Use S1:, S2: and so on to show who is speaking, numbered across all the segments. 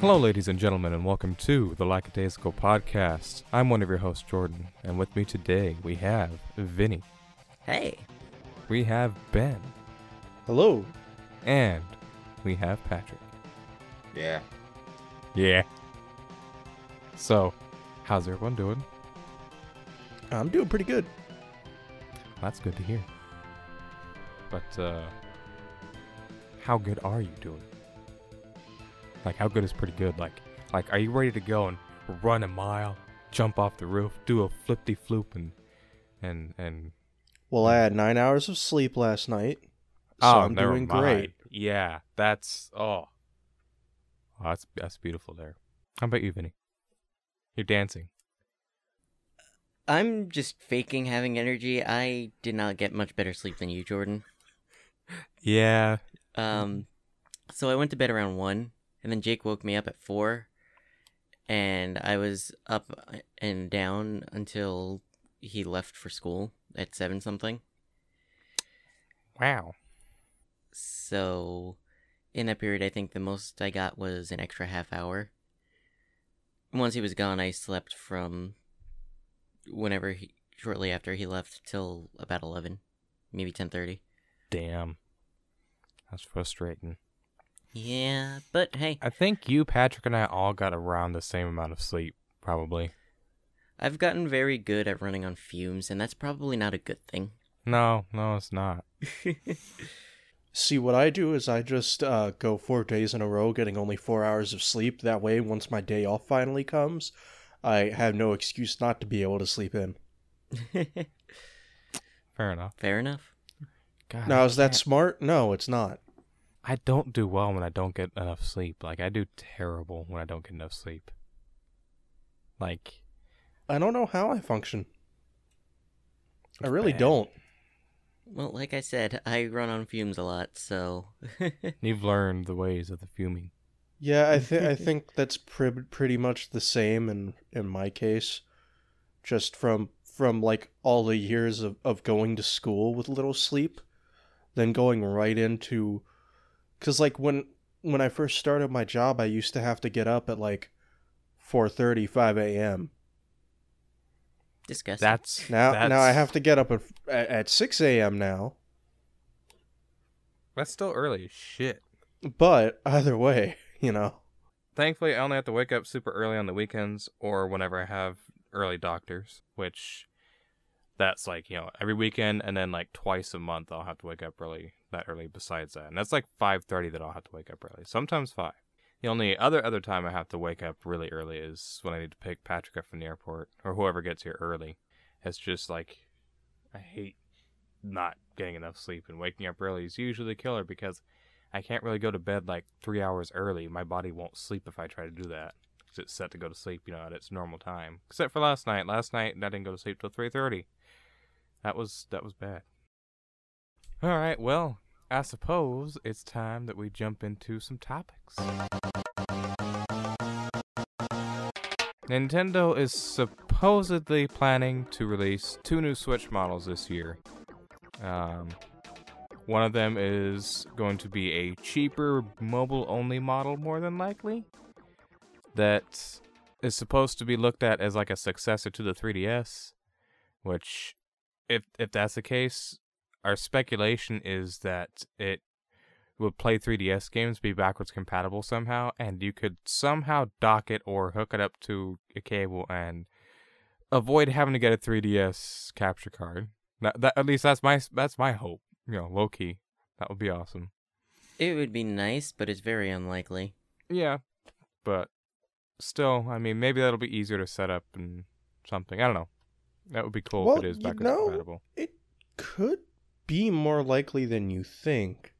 S1: Hello, ladies and gentlemen, and welcome to the Lackadaisical Podcast. I'm one of your hosts, Jordan, and with me today we have Vinny,
S2: Hey.
S1: we have Ben,
S3: Hello.
S1: and we have Patrick.
S4: Yeah.
S1: Yeah. So, how's everyone doing?
S3: I'm doing pretty good.
S1: That's good to hear. But, uh, how good are you doing? Like, how good is pretty good? Like, like, are you ready to go and run a mile, jump off the roof, do a flippy floop, and, and, and
S3: Well, I had nine hours of sleep last night, so
S1: oh,
S3: I'm
S1: never
S3: doing
S1: mind.
S3: great.
S1: Yeah, that's oh, oh, that's that's beautiful there. How about you, Vinny? You're dancing.
S2: I'm just faking having energy. I did not get much better sleep than you, Jordan.
S1: Yeah,
S2: Um, so I went to bed around 1, and then Jake woke me up at 4, and I was up and down until he left for school at 7 something.
S1: wow.
S2: So, in that period, I think the most I got was an extra half hour. Once he was gone, I slept from whenever he, shortly after he left till about 11, maybe 10:30.
S1: Damn, that's frustrating.
S2: Yeah, but hey,
S1: I think you, Patrick, and I all got around the same amount of sleep, probably.
S2: I've gotten very good at running on fumes, and that's probably not a good thing.
S1: No, no, it's not.
S3: See, what I do is I just uh, go four days in a row, getting only four hours of sleep. That way, once my day off finally comes, I have no excuse not to be able to sleep in.
S1: Fair enough.
S2: Fair enough.
S1: God,
S3: Now,
S1: I
S3: is that
S1: can't-
S3: smart? No, it's not.
S1: I don't do well when I don't get enough sleep. Like I do terrible when I don't get enough sleep. Like
S3: I don't know how I function. I really
S1: bad.
S3: don't.
S2: Well, like I said, I run on fumes a lot, so
S1: you've learned the ways of the fuming.
S3: Yeah, I think I think that's pre- pretty much the same in in my case. Just from from like all the years of, of going to school with little sleep, then going right into cuz like when when I first started my job, I used to have to get up at like 4:30, 5 a.m.
S2: disgusting.
S1: That's
S3: Now
S1: that's,
S3: now I have to get up at at, at 6 a.m. now.
S1: That's still early as shit.
S3: But either way, you know.
S1: Thankfully, I only have to wake up super early on the weekends or whenever I have early doctors, which that's like, you know, every weekend and then like twice a month I'll have to wake up early, that early besides that. And that's like 5:30 that I'll have to wake up early. Sometimes 5. The only other other time I have to wake up really early is when I need to pick Patrick up from the airport or whoever gets here early. It's just like I hate not getting enough sleep and waking up early is usually the killer because I can't really go to bed like three hours early. My body won't sleep if I try to do that. 'Cause it's set to go to sleep, you know, at its normal time. Except for last night. Last night I didn't go to sleep till three thirty. That was that was bad. All right, well, I suppose it's time that we jump into some topics. Nintendo is supposedly planning to release two new Switch models this year. Um, one of them is going to be a cheaper mobile only model, more than likely, that is supposed to be looked at as like a successor to the 3DS. Which, if if that's the case, our speculation is that it would play 3DS games, be backwards compatible somehow, and you could somehow dock it or hook it up to a cable and avoid having to get a 3DS capture card. That, that at least that's my that's my hope. You know, low key, that would be awesome.
S2: it would be nice, but it's very unlikely.
S1: Yeah, but still, I mean, maybe that'll be easier to set up and something. I don't know. That would be cool
S3: Well,
S1: if it is
S3: you
S1: backwards
S3: know-
S1: compatible.
S3: It could be more likely than you think.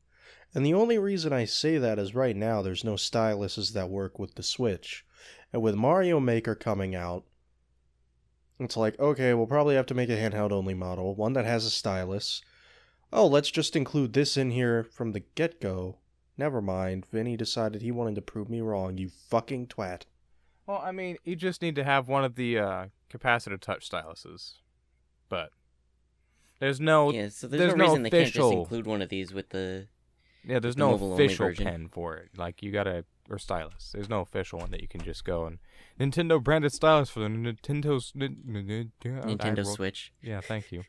S3: And the only reason I say that is right now there's no styluses that work with the Switch. And with Mario Maker coming out, it's like, okay, we'll probably have to make a handheld only model, one that has a stylus. Oh, let's just include this in here from the get go. Never mind, Vinny decided he wanted to prove me wrong, you fucking twat.
S1: Well, I mean, you just need to have one of the uh, capacitor touch styluses, but there's no
S2: yeah, so there's,
S1: there's
S2: no
S1: no
S2: reason they can't just
S1: official-
S2: include one of these with the
S1: Yeah, there's
S2: the
S1: no official pen for it. Like you gotta or stylus. There's no official one that you can just go and Nintendo branded stylus for the Nintendo's
S2: Nintendo Switch.
S1: Yeah, thank you.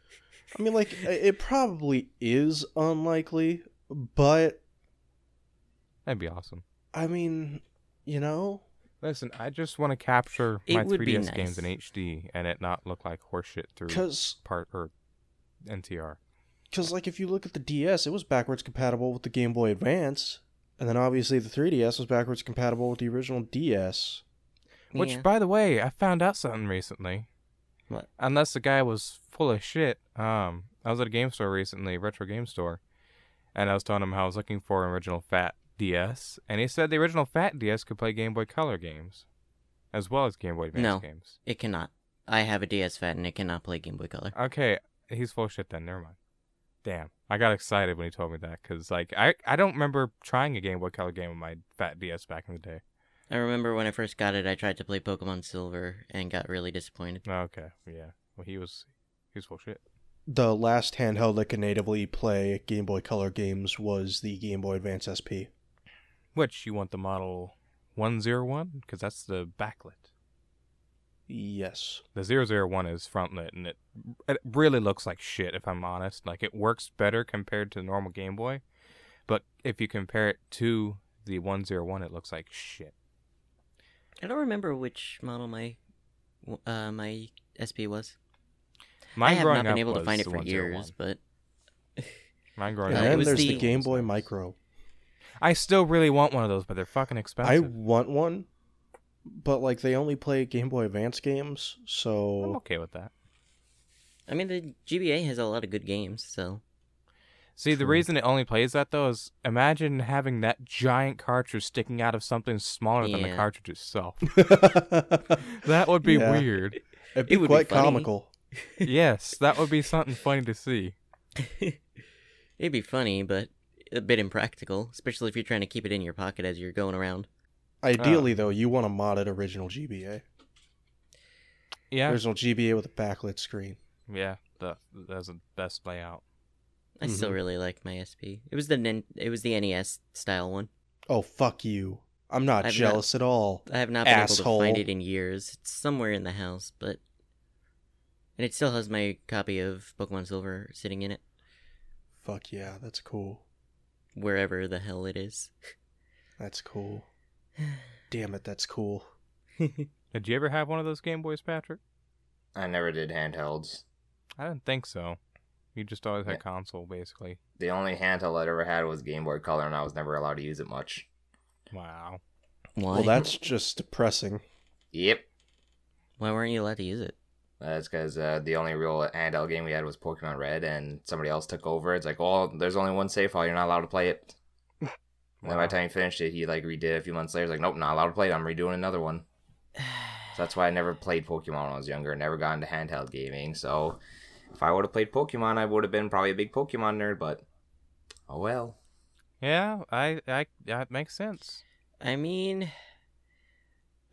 S3: I mean, like it probably is unlikely, but
S1: That'd be awesome.
S3: I mean, you know,
S1: Listen, I just want to capture
S2: It
S1: my 3DS games in. HD and it not look like horseshit through
S3: because
S1: part or NTR.
S3: because like if you look at the DS, it was backwards compatible with the Game Boy Advance, and then obviously the 3DS was backwards compatible with the original DS.
S1: Which,
S2: Yeah.
S1: by the way, I found out something recently.
S2: What?
S1: Unless the guy was full of shit. Um, I was at a game store recently, retro game store, and I was telling him how I was looking for an original Fat DS, and he said the original Fat DS could play Game Boy Color games, as well as Game Boy Advance
S2: No.
S1: games.
S2: It cannot. I have a DS Fat and it cannot play Game Boy Color.
S1: Okay, he's full of shit then. Never mind. Damn, I got excited when he told me that because like I I don't remember trying a Game Boy Color game on my Fat DS back in the day.
S2: I remember when I first got it, I tried to play Pokemon Silver and got really disappointed.
S1: Okay, yeah. Well, he was he was full of shit.
S3: The last handheld that could natively play Game Boy Color games was the Game Boy Advance SP.
S1: Which you want the model 101 because that's the backlit.
S3: Yes.
S1: The 001 is frontlit and it it really looks like shit if I'm honest. Like it works better compared to the normal Game Boy, but if you compare it to the 101 it looks like shit.
S2: I don't remember which model my uh, my SP was.
S1: Mine
S2: I have
S1: growing
S2: not been able to find it for
S1: 101.
S2: years, but
S1: Mine growing
S3: And
S2: Uh,
S1: up
S2: it
S3: then
S2: was
S3: there's the,
S2: the-
S3: Game Boy Micro.
S1: I still really want one of those, but they're fucking expensive.
S3: I want one, but like they only play Game Boy Advance games, so I'm
S1: okay with that.
S2: I mean the GBA has a lot of good games, so
S1: See, the reason it only plays that though is imagine having that giant cartridge sticking out of something smaller than the cartridge itself.
S3: that
S1: That would be
S3: Yeah.
S1: weird.
S3: It'd be
S2: It would be
S3: quite
S2: funny.
S3: comical.
S1: yes, that would be something funny to see.
S2: it'd be funny, but a bit impractical, especially if you're trying to keep it in your pocket as you're going around.
S3: Ideally, though, you want a modded original GBA.
S1: Yeah,
S3: Original GBA with a backlit screen.
S1: yeah, the that's the best layout.
S2: I still
S3: Mhm.
S2: really like my SP. It was the Nin- it was the NES style one.
S3: Oh fuck you! I'm not
S2: I've not-
S3: jealous at all.
S2: I have not been able to find it in years. It's somewhere in the house, but and it still has my copy of Pokemon Silver sitting in it,
S3: Fuck yeah, that's cool.
S2: Wherever the hell it is.
S3: That's cool. Damn it, that's cool.
S1: Did you ever have one of those Game Boys, Patrick?
S4: I never did handhelds.
S1: I didn't think so. You just always had
S4: Yeah.
S1: console, basically.
S4: The only handheld I ever had was Game Boy Color, and I was never allowed to use it much.
S1: Wow.
S2: Why?
S3: Well, that's just depressing.
S4: Yep.
S2: Why weren't you allowed to use it?
S4: That's because uh, the only real handheld game we had was Pokemon Red, and somebody else took over. It's like, well, there's only one save file. You're not allowed to play it. And then by the time he finished it, he like redid it a few months later. He's like, nope, not allowed to play it. I'm redoing another one. So that's why I never played Pokemon when I was younger. Never got into handheld gaming. So if I would have played Pokemon, I would have been probably a big Pokemon nerd. But oh well.
S1: Yeah, I, I, that makes sense.
S2: I mean,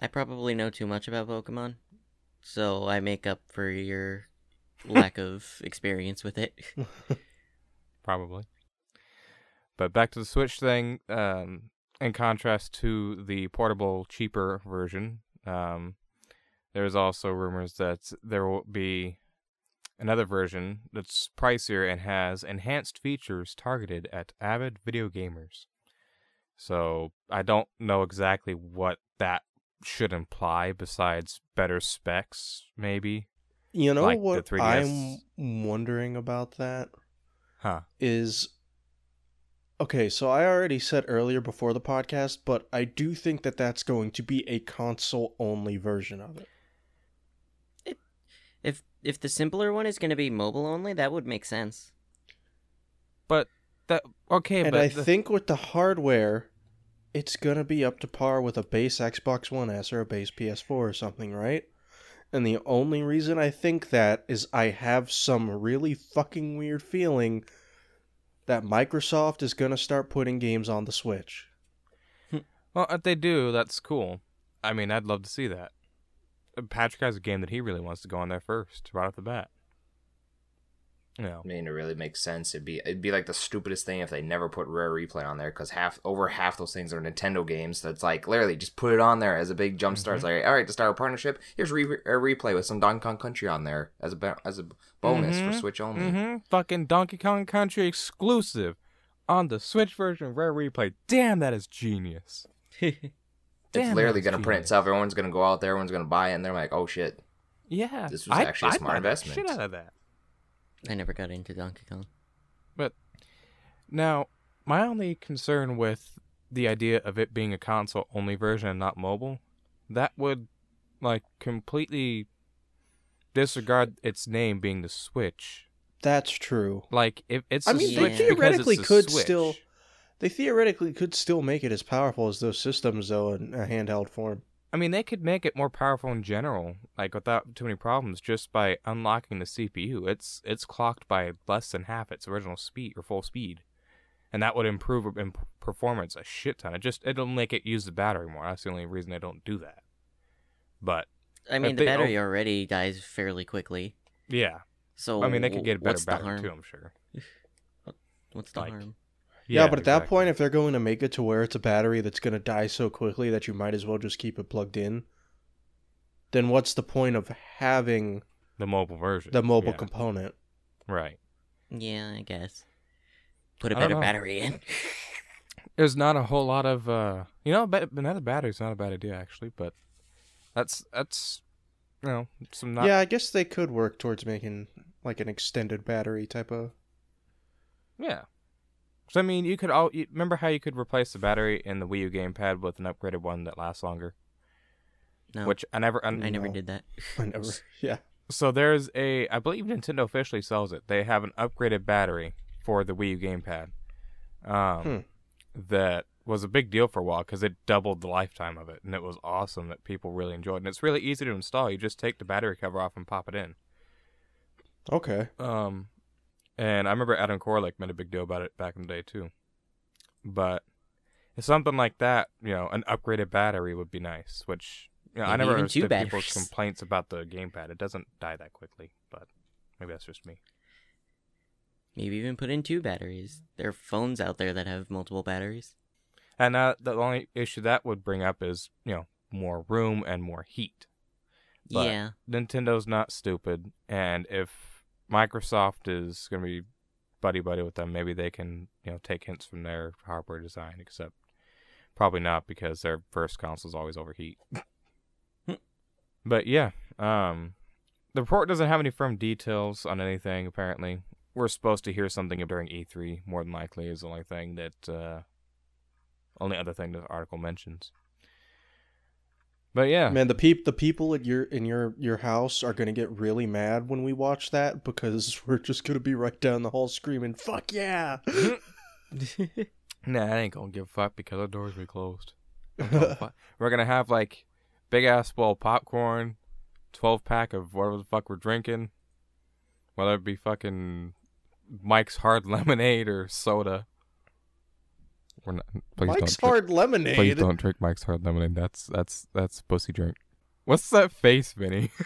S2: I probably know too much about Pokemon, so I make up for your lack of experience with it.
S1: Probably. But back to the Switch thing, um, in contrast to the portable, cheaper version, um, there's also rumors that there will be another version that's pricier and has enhanced features targeted at avid video gamers. So I don't know exactly what that should imply besides better specs, maybe.
S3: You know
S1: Like the
S3: what
S1: 3DS.
S3: I'm wondering about that
S1: Huh.
S3: is okay. So I already said earlier before the podcast, but I do think that that's going to be a console-only version of it.
S2: if if the simpler one is going to be mobile only, that would make sense.
S1: But that okay,
S3: and
S1: but
S3: I
S1: the-
S3: think with the hardware, it's gonna be up to par with a base Xbox One S or a base PS4 or something, right? And the only reason I think that is I have some really fucking weird feeling that Microsoft is gonna start putting games on the Switch. Hmm.
S1: Well, if they do, that's cool. I mean, I'd love to see that. Patrick has a game that he really wants to go on there first, right off the bat. Know.
S4: I mean, it really makes sense. It'd be it'd be like the stupidest thing if they never put Rare Replay on there because half over half those things are Nintendo games. That's like literally just put it on there as a big jump start. It's like, all right, to start a partnership, here's re- a replay with some Donkey Kong Country on there as a as a bonus
S1: Mhm.
S4: for Switch only.
S1: Mm-hmm. Fucking Donkey Kong Country exclusive on the Switch version of Rare Replay. Damn, that is genius.
S4: It's
S1: Damn,
S4: literally gonna print itself. Everyone's gonna go out there. Everyone's gonna buy it, and they're like, oh shit.
S1: Yeah,
S4: This was actually a
S1: I'd
S4: smart investment.
S1: Shit out of that.
S2: I never got into Donkey Kong.
S1: But now, my only concern with the idea of it being a console only version and not mobile, that would like completely disregard its name being the Switch.
S3: That's true.
S1: Like if it's
S3: I
S1: a
S3: mean,
S2: they
S1: Switch because
S3: theoretically
S1: it's a
S3: could
S1: Switch.
S3: still- They theoretically could still make it as powerful as those systems, though, in a handheld form.
S1: I mean, they could make it more powerful in general, like without too many problems, just by unlocking the CPU. It's it's clocked by less than half its original speed or full speed, and that would improve performance a shit ton. It just it'll make it use the battery more. That's the only reason they don't do that. But
S2: I mean, the battery already dies fairly quickly.
S1: yeah,
S2: So
S1: I mean they could get a better battery too. I'm sure.
S2: What's the
S1: Like-
S2: harm?
S3: Yeah, but at that point, if they're going to make it to where it's a battery that's going to die so quickly that you might as well just keep it plugged in, then what's the point of having
S1: the mobile version,
S3: the mobile
S1: yeah,
S3: component?
S1: right?
S2: Yeah, I guess. Put a better battery in.
S1: There's not a whole lot of uh, you know, ba- another battery's not a bad idea actually, but that's that's you know some not
S3: yeah, I guess they could work towards making like an extended battery type of.
S1: Yeah. So I mean, you could all you, remember how you could replace the battery in the Wii U gamepad with an upgraded one that lasts longer.
S2: No,
S1: Which I never.
S2: I
S1: un-
S2: never
S3: no.
S2: did that.
S3: I never. Yeah.
S1: So there's a, I believe Nintendo officially sells it. They have an upgraded battery for the Wii U gamepad. Um,
S3: Hmm.
S1: that was a big deal for a while because it doubled the lifetime of it, and it was awesome that people really enjoyed. And it's really easy to install. You just take the battery cover off and pop it in.
S3: Okay.
S1: Um, and I remember Adam Koralik made a big deal about it back in the day too. But it's something like that, you know, an upgraded battery would be nice. Which you know, I never understood people's complaints about the gamepad. It doesn't die that quickly, but maybe that's just me.
S2: Maybe even put in two batteries. There are phones out there that have multiple batteries.
S1: And uh, the only issue that would bring up is you know more room and more heat. But-
S2: yeah,
S1: Nintendo's not stupid, and if Microsoft is going to be buddy buddy with them, maybe they can you know take hints from their hardware design. Except probably not because their first consoles always overheat. but yeah, um, the report doesn't have any firm details on anything. Apparently, we're supposed to hear something during E3. More than likely, is the only thing that uh, only other thing the article mentions. But yeah,
S3: Man, the peop the people at your in your your house are gonna get really mad when we watch that because we're just gonna be right down the hall screaming "fuck yeah!"
S1: Nah, I ain't gonna give a fuck because the doors be closed. Don't give a fuck. We're gonna have like big ass bowl of popcorn, twelve pack of whatever the fuck we're drinking, whether it be fucking Mike's hard lemonade or soda. We're not. Please
S3: Mike's
S1: don't
S3: hard lemonade.
S1: Please don't drink Mike's hard lemonade. That's that's that's pussy drink. What's that face, Vinny?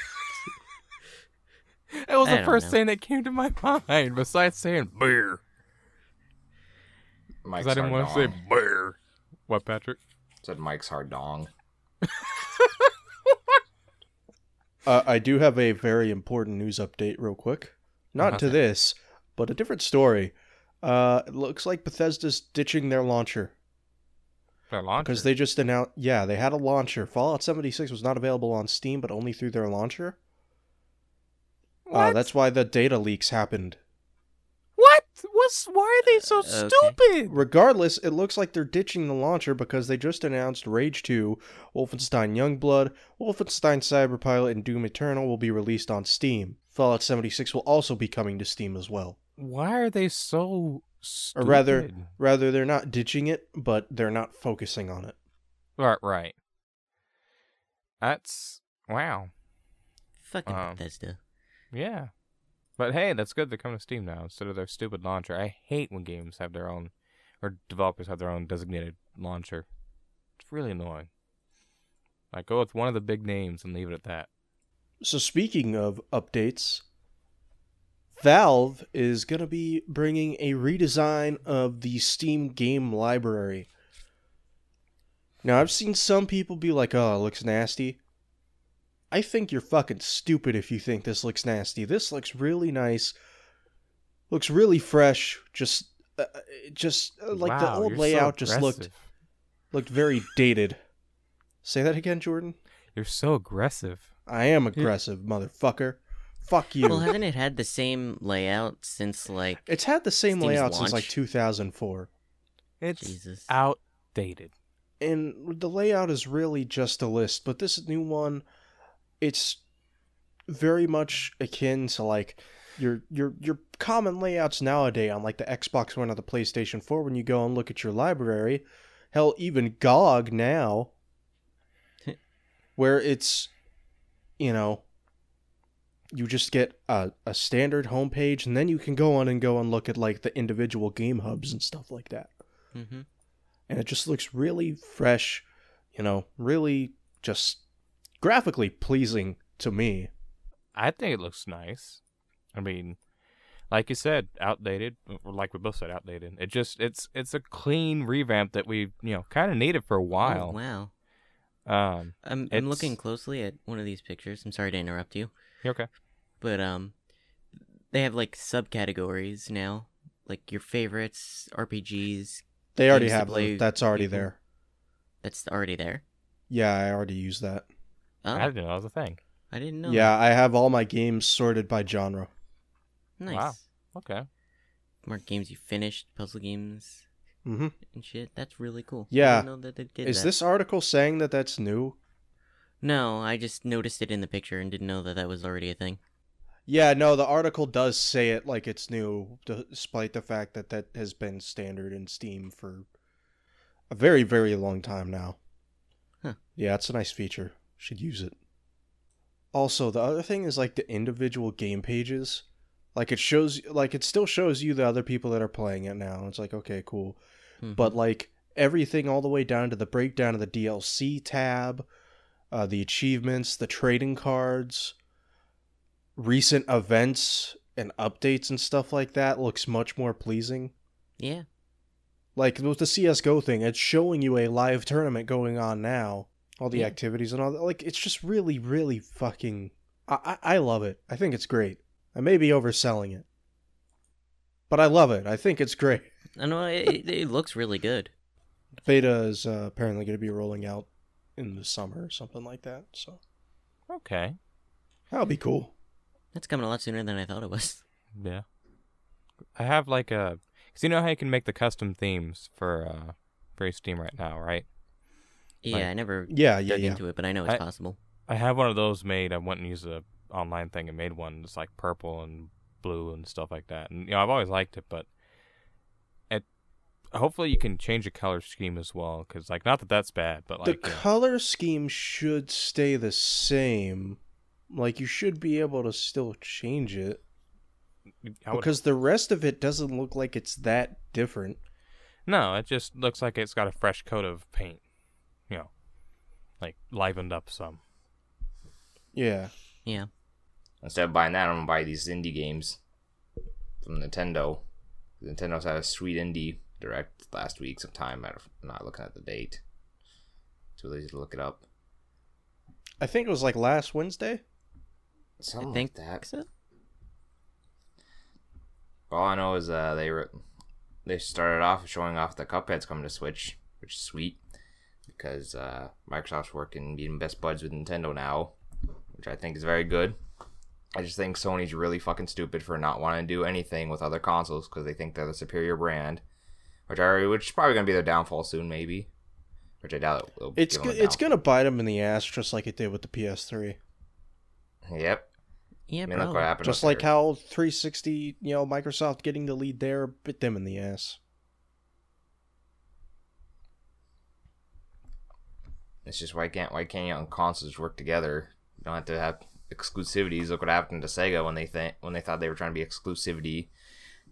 S1: it was
S2: I
S1: the first
S2: know.
S1: thing that came to my mind, besides saying beer.
S4: Mike's
S1: Because I didn't want to say beer. What, Patrick?
S4: Said Mike's hard dong.
S3: Uh, I do have a very important news update, real quick. Not
S1: Uh-huh.
S3: to this, but a different story. Uh, it looks like Bethesda's ditching their launcher
S1: Their launcher.
S3: because they just announced. Yeah, they had a launcher. Fallout 76 was not available on Steam, but only through their launcher. Uh, that's why the data leaks happened.
S1: What? What's, why are they so
S2: Uh, okay.
S1: stupid?
S3: Regardless, it looks like they're ditching the launcher because they just announced Rage 2, Wolfenstein Youngblood, Wolfenstein Cyberpilot, and Doom Eternal will be released on Steam. Fallout 76 will also be coming to Steam as well.
S1: Why are they so
S3: Or
S1: stupid?
S3: rather, rather they're not ditching it, but they're not focusing on it.
S1: Right, right. That's wow.
S2: Fucking
S1: Um,
S2: Bethesda.
S1: Yeah. But hey, that's good they're coming to Steam now instead of their stupid launcher. I hate when games have their own or developers have their own designated launcher. It's really annoying. Like go with one of the big names and leave it at that.
S3: So speaking of updates, Valve is going to be bringing a redesign of the Steam game library. Now, I've seen some people be like, oh, it looks nasty. I think you're fucking stupid if you think this looks nasty. This looks really nice. Looks really fresh. Just, uh, just uh, like the old
S1: you're so
S3: layout just looked looked very dated. Say that again, Jordan.
S1: You're so aggressive.
S3: I am aggressive, motherfucker. Fuck you.
S2: Well, hasn't it had the same layout since like
S3: it's had the same
S2: Steam's
S3: layout since like
S2: launch?
S3: 2004.
S1: It's
S2: Jesus?
S1: outdated.
S3: and the layout is really just a list but this new one it's very much akin to like your your your common layouts nowadays on like the Xbox One or the PlayStation 4 when you go and look at your library hell even GOG now where it's you know you just get a, a standard homepage and then you can go on and go and look at like the individual game hubs and stuff like that
S2: Mm-hmm.
S3: and it just looks really fresh, you know, really just graphically pleasing to me.
S1: I think it looks nice. I mean, like you said, outdated. Or like we both said, outdated. It just it's it's a clean revamp that we you know kind of needed for a
S2: Oh,
S1: while.
S2: wow.
S1: Um,
S2: I'm I'm looking closely at one of these pictures. I'm sorry to interrupt you,
S1: You're okay?
S2: But um, they have like subcategories now, like your favorites, RPGs.
S3: They already have
S2: play
S3: them. That's already
S2: people.
S3: there.
S2: That's already there.
S3: Yeah, I already used that.
S2: Oh,
S1: I didn't know that was a thing.
S2: I didn't know.
S3: Yeah, I have all my games sorted by genre.
S2: Nice.
S1: Wow. Okay.
S2: More games you finished, puzzle games
S3: mm-hmm.
S2: and shit. That's really cool.
S3: Yeah.
S2: didn't know that they did
S3: Is
S2: that.
S3: this article saying that that's new?
S2: No, I just noticed it in the picture and didn't know that that was already a thing.
S3: Yeah, no, the article does say it like it's new, despite the fact that that has been standard in Steam for a very, very long time now.
S2: Huh.
S3: Yeah, it's a nice feature. Should use it. Also, the other thing is like the individual game pages. Like it shows, like it still shows you the other people that are playing it now. It's like okay, cool,
S2: Mhm.
S3: but like everything all the way down to the breakdown of the DLC tab, uh, the achievements, the trading cards, recent events and updates and stuff like that looks much more pleasing.
S2: yeah,
S3: Like with the CS:GO thing, it's showing you a live tournament going on now, all the
S2: Yeah.
S3: activities and all that. Like it's just really, really fucking. I, I I love it. I think it's great. I may be overselling it, but I love it. I think it's great.
S2: I know it, it, it looks really good.
S3: Beta is uh, apparently going to be rolling out in the summer or something like that. So
S1: Okay.
S3: that'll be cool.
S2: That's coming a lot sooner than I thought it was.
S1: Yeah. I have like a, cause you know how you can make the custom themes for uh for Steam right now, right?
S2: Yeah,
S1: Like-
S2: I never
S3: Yeah, yeah,
S2: dug
S3: yeah.
S2: into it, but I know it's
S1: I-
S2: possible.
S1: I have one of those made. I went and used a online thing and made one that's like purple and blue and stuff like that. And you know, I've always liked it, but it hopefully you can change the color scheme as well. Cause like not that that's bad, but
S3: the
S1: like yeah.
S3: color scheme should stay the same. Like you should be able to still change it
S1: would-
S3: because the rest of it doesn't look like it's that different.
S1: no, it just looks like it's got a fresh coat of paint. You know, like livened up some.
S3: Yeah.
S2: Yeah.
S4: Instead of buying that, I'm gonna buy these indie games from Nintendo. Nintendo's had a sweet indie direct last week sometime. I'm not looking at the date. Too lazy to look it up.
S3: I think it was like last Wednesday.
S4: Something
S2: I think
S4: like that.
S2: so.
S4: All I know is uh, they were they started off showing off the Cuphead's coming to Switch, which is sweet because uh, Microsoft's working being best buds with Nintendo now, which I think is very good. I just think Sony's really fucking stupid for not wanting to do anything with other consoles because they think they're the superior brand, which are which is probably gonna be their downfall soon, maybe. Which I doubt it will.
S3: It's
S4: give them
S3: go-
S4: a
S3: it's gonna bite them in the ass just like it did with the PS3.
S4: Yep.
S2: Yeah,
S4: I mean, look what happened.
S3: Just like
S4: their-
S3: how 360, you know, Microsoft getting the lead there bit them in the ass.
S4: It's just why can't why can't you on consoles work together? You don't have to have exclusivities. Look what happened to Sega when they think when they thought they were trying to be exclusivity,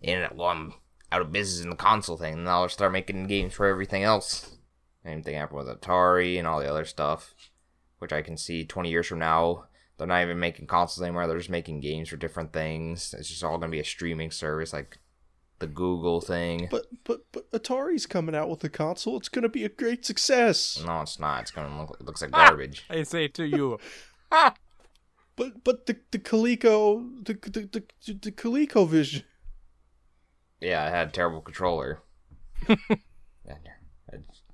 S4: and well, I'm out of business in the console thing. And now they'll start making games for everything else. Same thing happened with Atari and all the other stuff, which I can see 20 years from now they're not even making consoles anymore. They're just making games for different things. It's just all gonna be a streaming service like the Google thing.
S3: But but but Atari's coming out with a console. It's gonna be a great success.
S4: no, it's not. It's gonna look it looks like ah, garbage.
S1: I say it to you. Ah.
S3: But but the the Coleco the the the, the Coleco Vision.
S4: yeah, it had a terrible controller.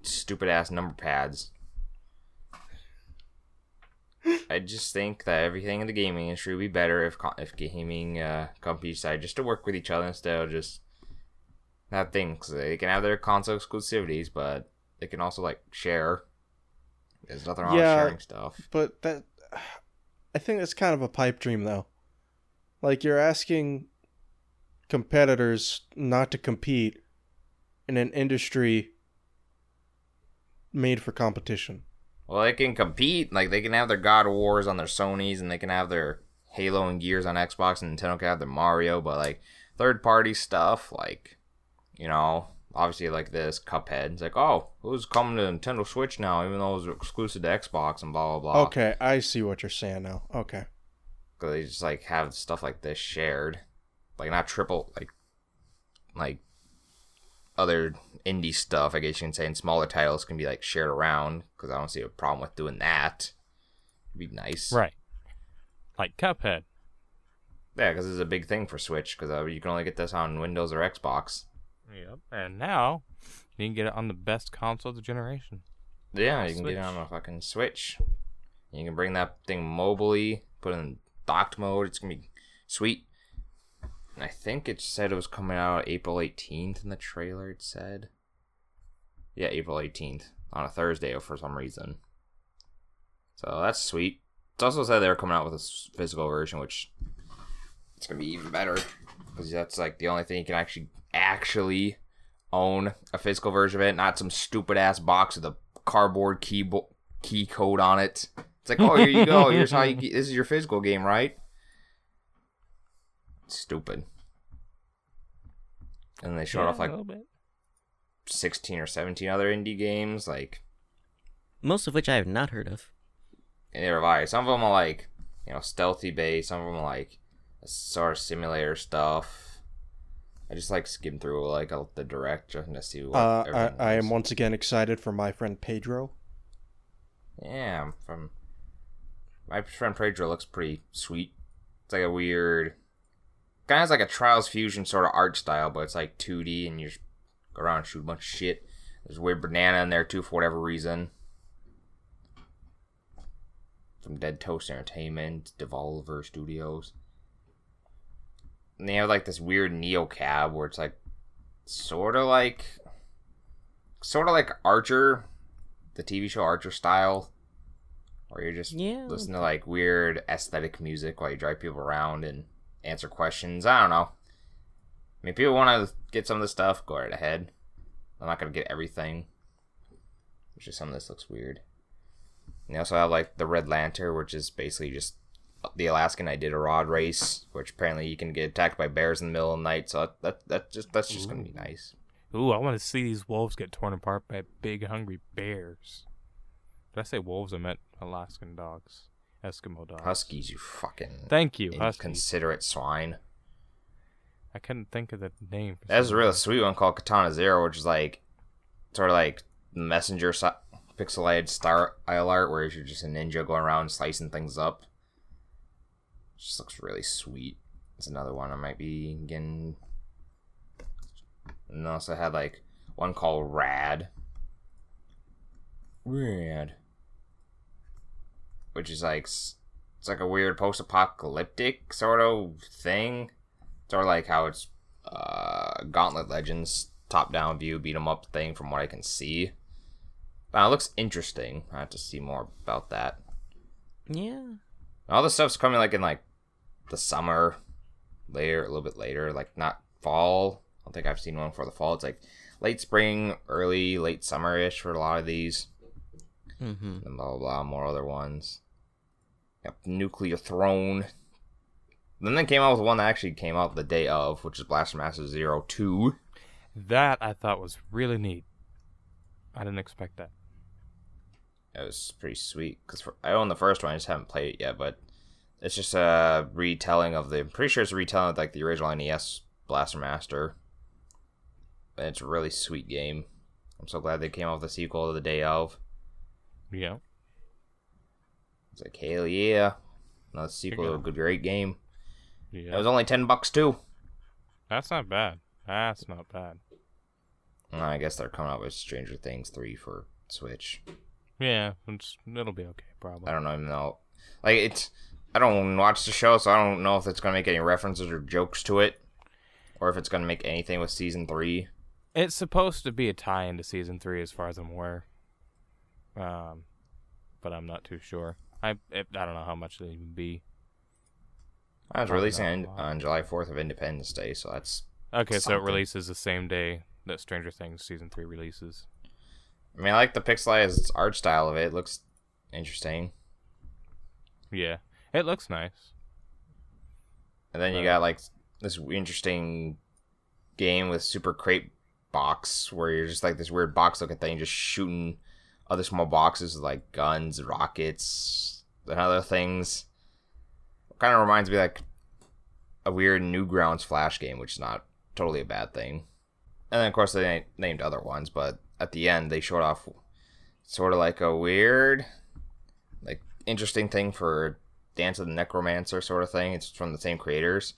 S4: Stupid ass number pads. I just think that everything in the gaming industry would be better if co- if gaming uh, companies decide just to work with each other instead of just have things. They can have their console exclusivities, but they can also like share. There's nothing wrong
S3: Yeah.
S4: with sharing stuff.
S3: But that I think that's kind of a pipe dream though. Like you're asking competitors not to compete in an industry made for competition.
S4: Well, they can compete. Like they can have their God of Wars on their Sony's, and they can have their Halo and Gears on Xbox, and Nintendo can have their Mario. But like third party stuff, like you know, obviously like this Cuphead. It's like, oh, who's coming to Nintendo Switch now? Even though it was exclusive to Xbox and blah blah blah.
S3: Okay, I see what you're saying now. Okay.
S4: Cause they just like have stuff like this shared, like not triple like like other indie stuff. I guess you can say, and smaller titles can be like shared around. Because I don't see a problem with doing that. It'd be nice.
S1: right. Like Cuphead.
S4: Yeah, because it's a big thing for Switch. Because uh, you can only get this on Windows or Xbox.
S1: Yep. And now you can get it on the best console of the generation.
S4: Yeah, you can get it on a fucking Switch. You can bring that thing mobily, put it in docked mode. It's gonna be sweet. And I think it said it was coming out April 18th in the trailer. It said, yeah, April 18th on a Thursday for some reason. So that's sweet. It's also said they were coming out with a physical version, which it's gonna be even better because that's like the only thing you can actually actually own a physical version of it, not some stupid ass box with a cardboard keyboard key code on it. It's like, oh, here you go. Here's how you. Get, this is your physical game, right? Stupid. And they showed
S1: Yeah,
S4: off like
S1: a little bit.
S4: sixteen or seventeen other indie games, like
S2: Most of which I have not heard of.
S4: and they're various. Some of them are like, you know, stealthy based. Some of them are like sort of simulator stuff. I just like skim through like the direct just to see what.
S3: Uh, I, I am once again excited for my friend Pedro.
S4: Yeah, I'm from my friend Pedro looks pretty sweet. It's like a weird, kind of like a Trials Fusion sort of art style, but it's like 2D and you just go around and shoot a bunch of shit. There's a weird banana in there too for whatever reason. From Dead Toast Entertainment, Devolver Studios. And they have like this weird Neo cab where it's like sort of like sort of like Archer, the TV show Archer style, where you're just
S2: Yeah.
S4: listen to like weird aesthetic music while you drive people around and answer questions. I don't know. I mean, people want to get some of this stuff, go right ahead. I'm not gonna get everything. Which is some of this looks weird. And they also have like the Red Lantern, which is basically just the Alaskan Iditarod race, which apparently you can get attacked by bears in the middle of the night. So that that, that just that's just gonna be nice.
S1: Ooh, I want to see these wolves get torn apart by big hungry bears. Did I say wolves? I meant Alaskan dogs, Eskimo dogs.
S4: Huskies, you fucking
S1: Thank you, Huskies.
S4: swine.
S1: I couldn't think of the name.
S4: There's a real sweet one called Katana Zero, which is like sort of like messenger si- pixelated style art, where you're just a ninja going around slicing things up. Just looks really sweet. It's another one I might be getting. And I also had like one called Rad. Rad. Which is like it's like a weird post-apocalyptic sort of thing. Sort of like how it's uh, Gauntlet Legends top-down view beat 'em up thing from what I can see. Uh, it looks interesting. I have to see more about that.
S2: Yeah.
S4: All the stuff's coming like in like the summer, later, a little bit later, like not fall. I don't think I've seen one for the fall. It's like late spring, early late summer ish for a lot of these,
S2: Mm-hmm.
S4: and blah blah blah. More other ones. Yep, Nuclear Throne. Then they came out with one that actually came out the day of, which is Blaster Master Zero Two.
S1: That I thought was really neat. I didn't expect that.
S4: It was pretty sweet because I own the first one. I just haven't played it yet, but It's just a retelling of the. I'm pretty sure it's a retelling of like the original NES Blaster Master. And it's a really sweet game. I'm so glad they came out with a sequel to the day of.
S1: Yeah.
S4: It's like hell yeah, another sequel to a good great game.
S1: Yeah.
S4: It was only ten bucks too.
S1: That's not bad. That's not bad.
S4: I guess they're coming out with Stranger Things three for Switch.
S1: Yeah, it's, it'll be okay, probably.
S4: I don't even know. Like it's, I don't watch the show, so I don't know if it's gonna make any references or jokes to it, or if it's gonna make anything with season three.
S1: It's supposed to be a tie into season three, as far as I'm aware. Um, but I'm not too sure. I it, I don't know how much it'll even be.
S4: I was releasing
S1: not
S4: on, on July fourth of Independence Day, so that's.
S1: Okay, so it releases the same day that Stranger Things season three releases.
S4: I mean, I like the pixelized art style of it. It looks interesting.
S1: Yeah, it looks nice.
S4: And then you
S1: Right.
S4: got like this interesting game with Super Crate Box, where you're just like this weird box looking thing, just shooting other small boxes with like guns, rockets, and other things. Kind of reminds me like a weird Newgrounds Flash game, which is not totally a bad thing. And then of course they named other ones, but at the end they showed off sort of like a weird, like interesting thing for Dance of the Necromancer sort of thing. It's from the same creators.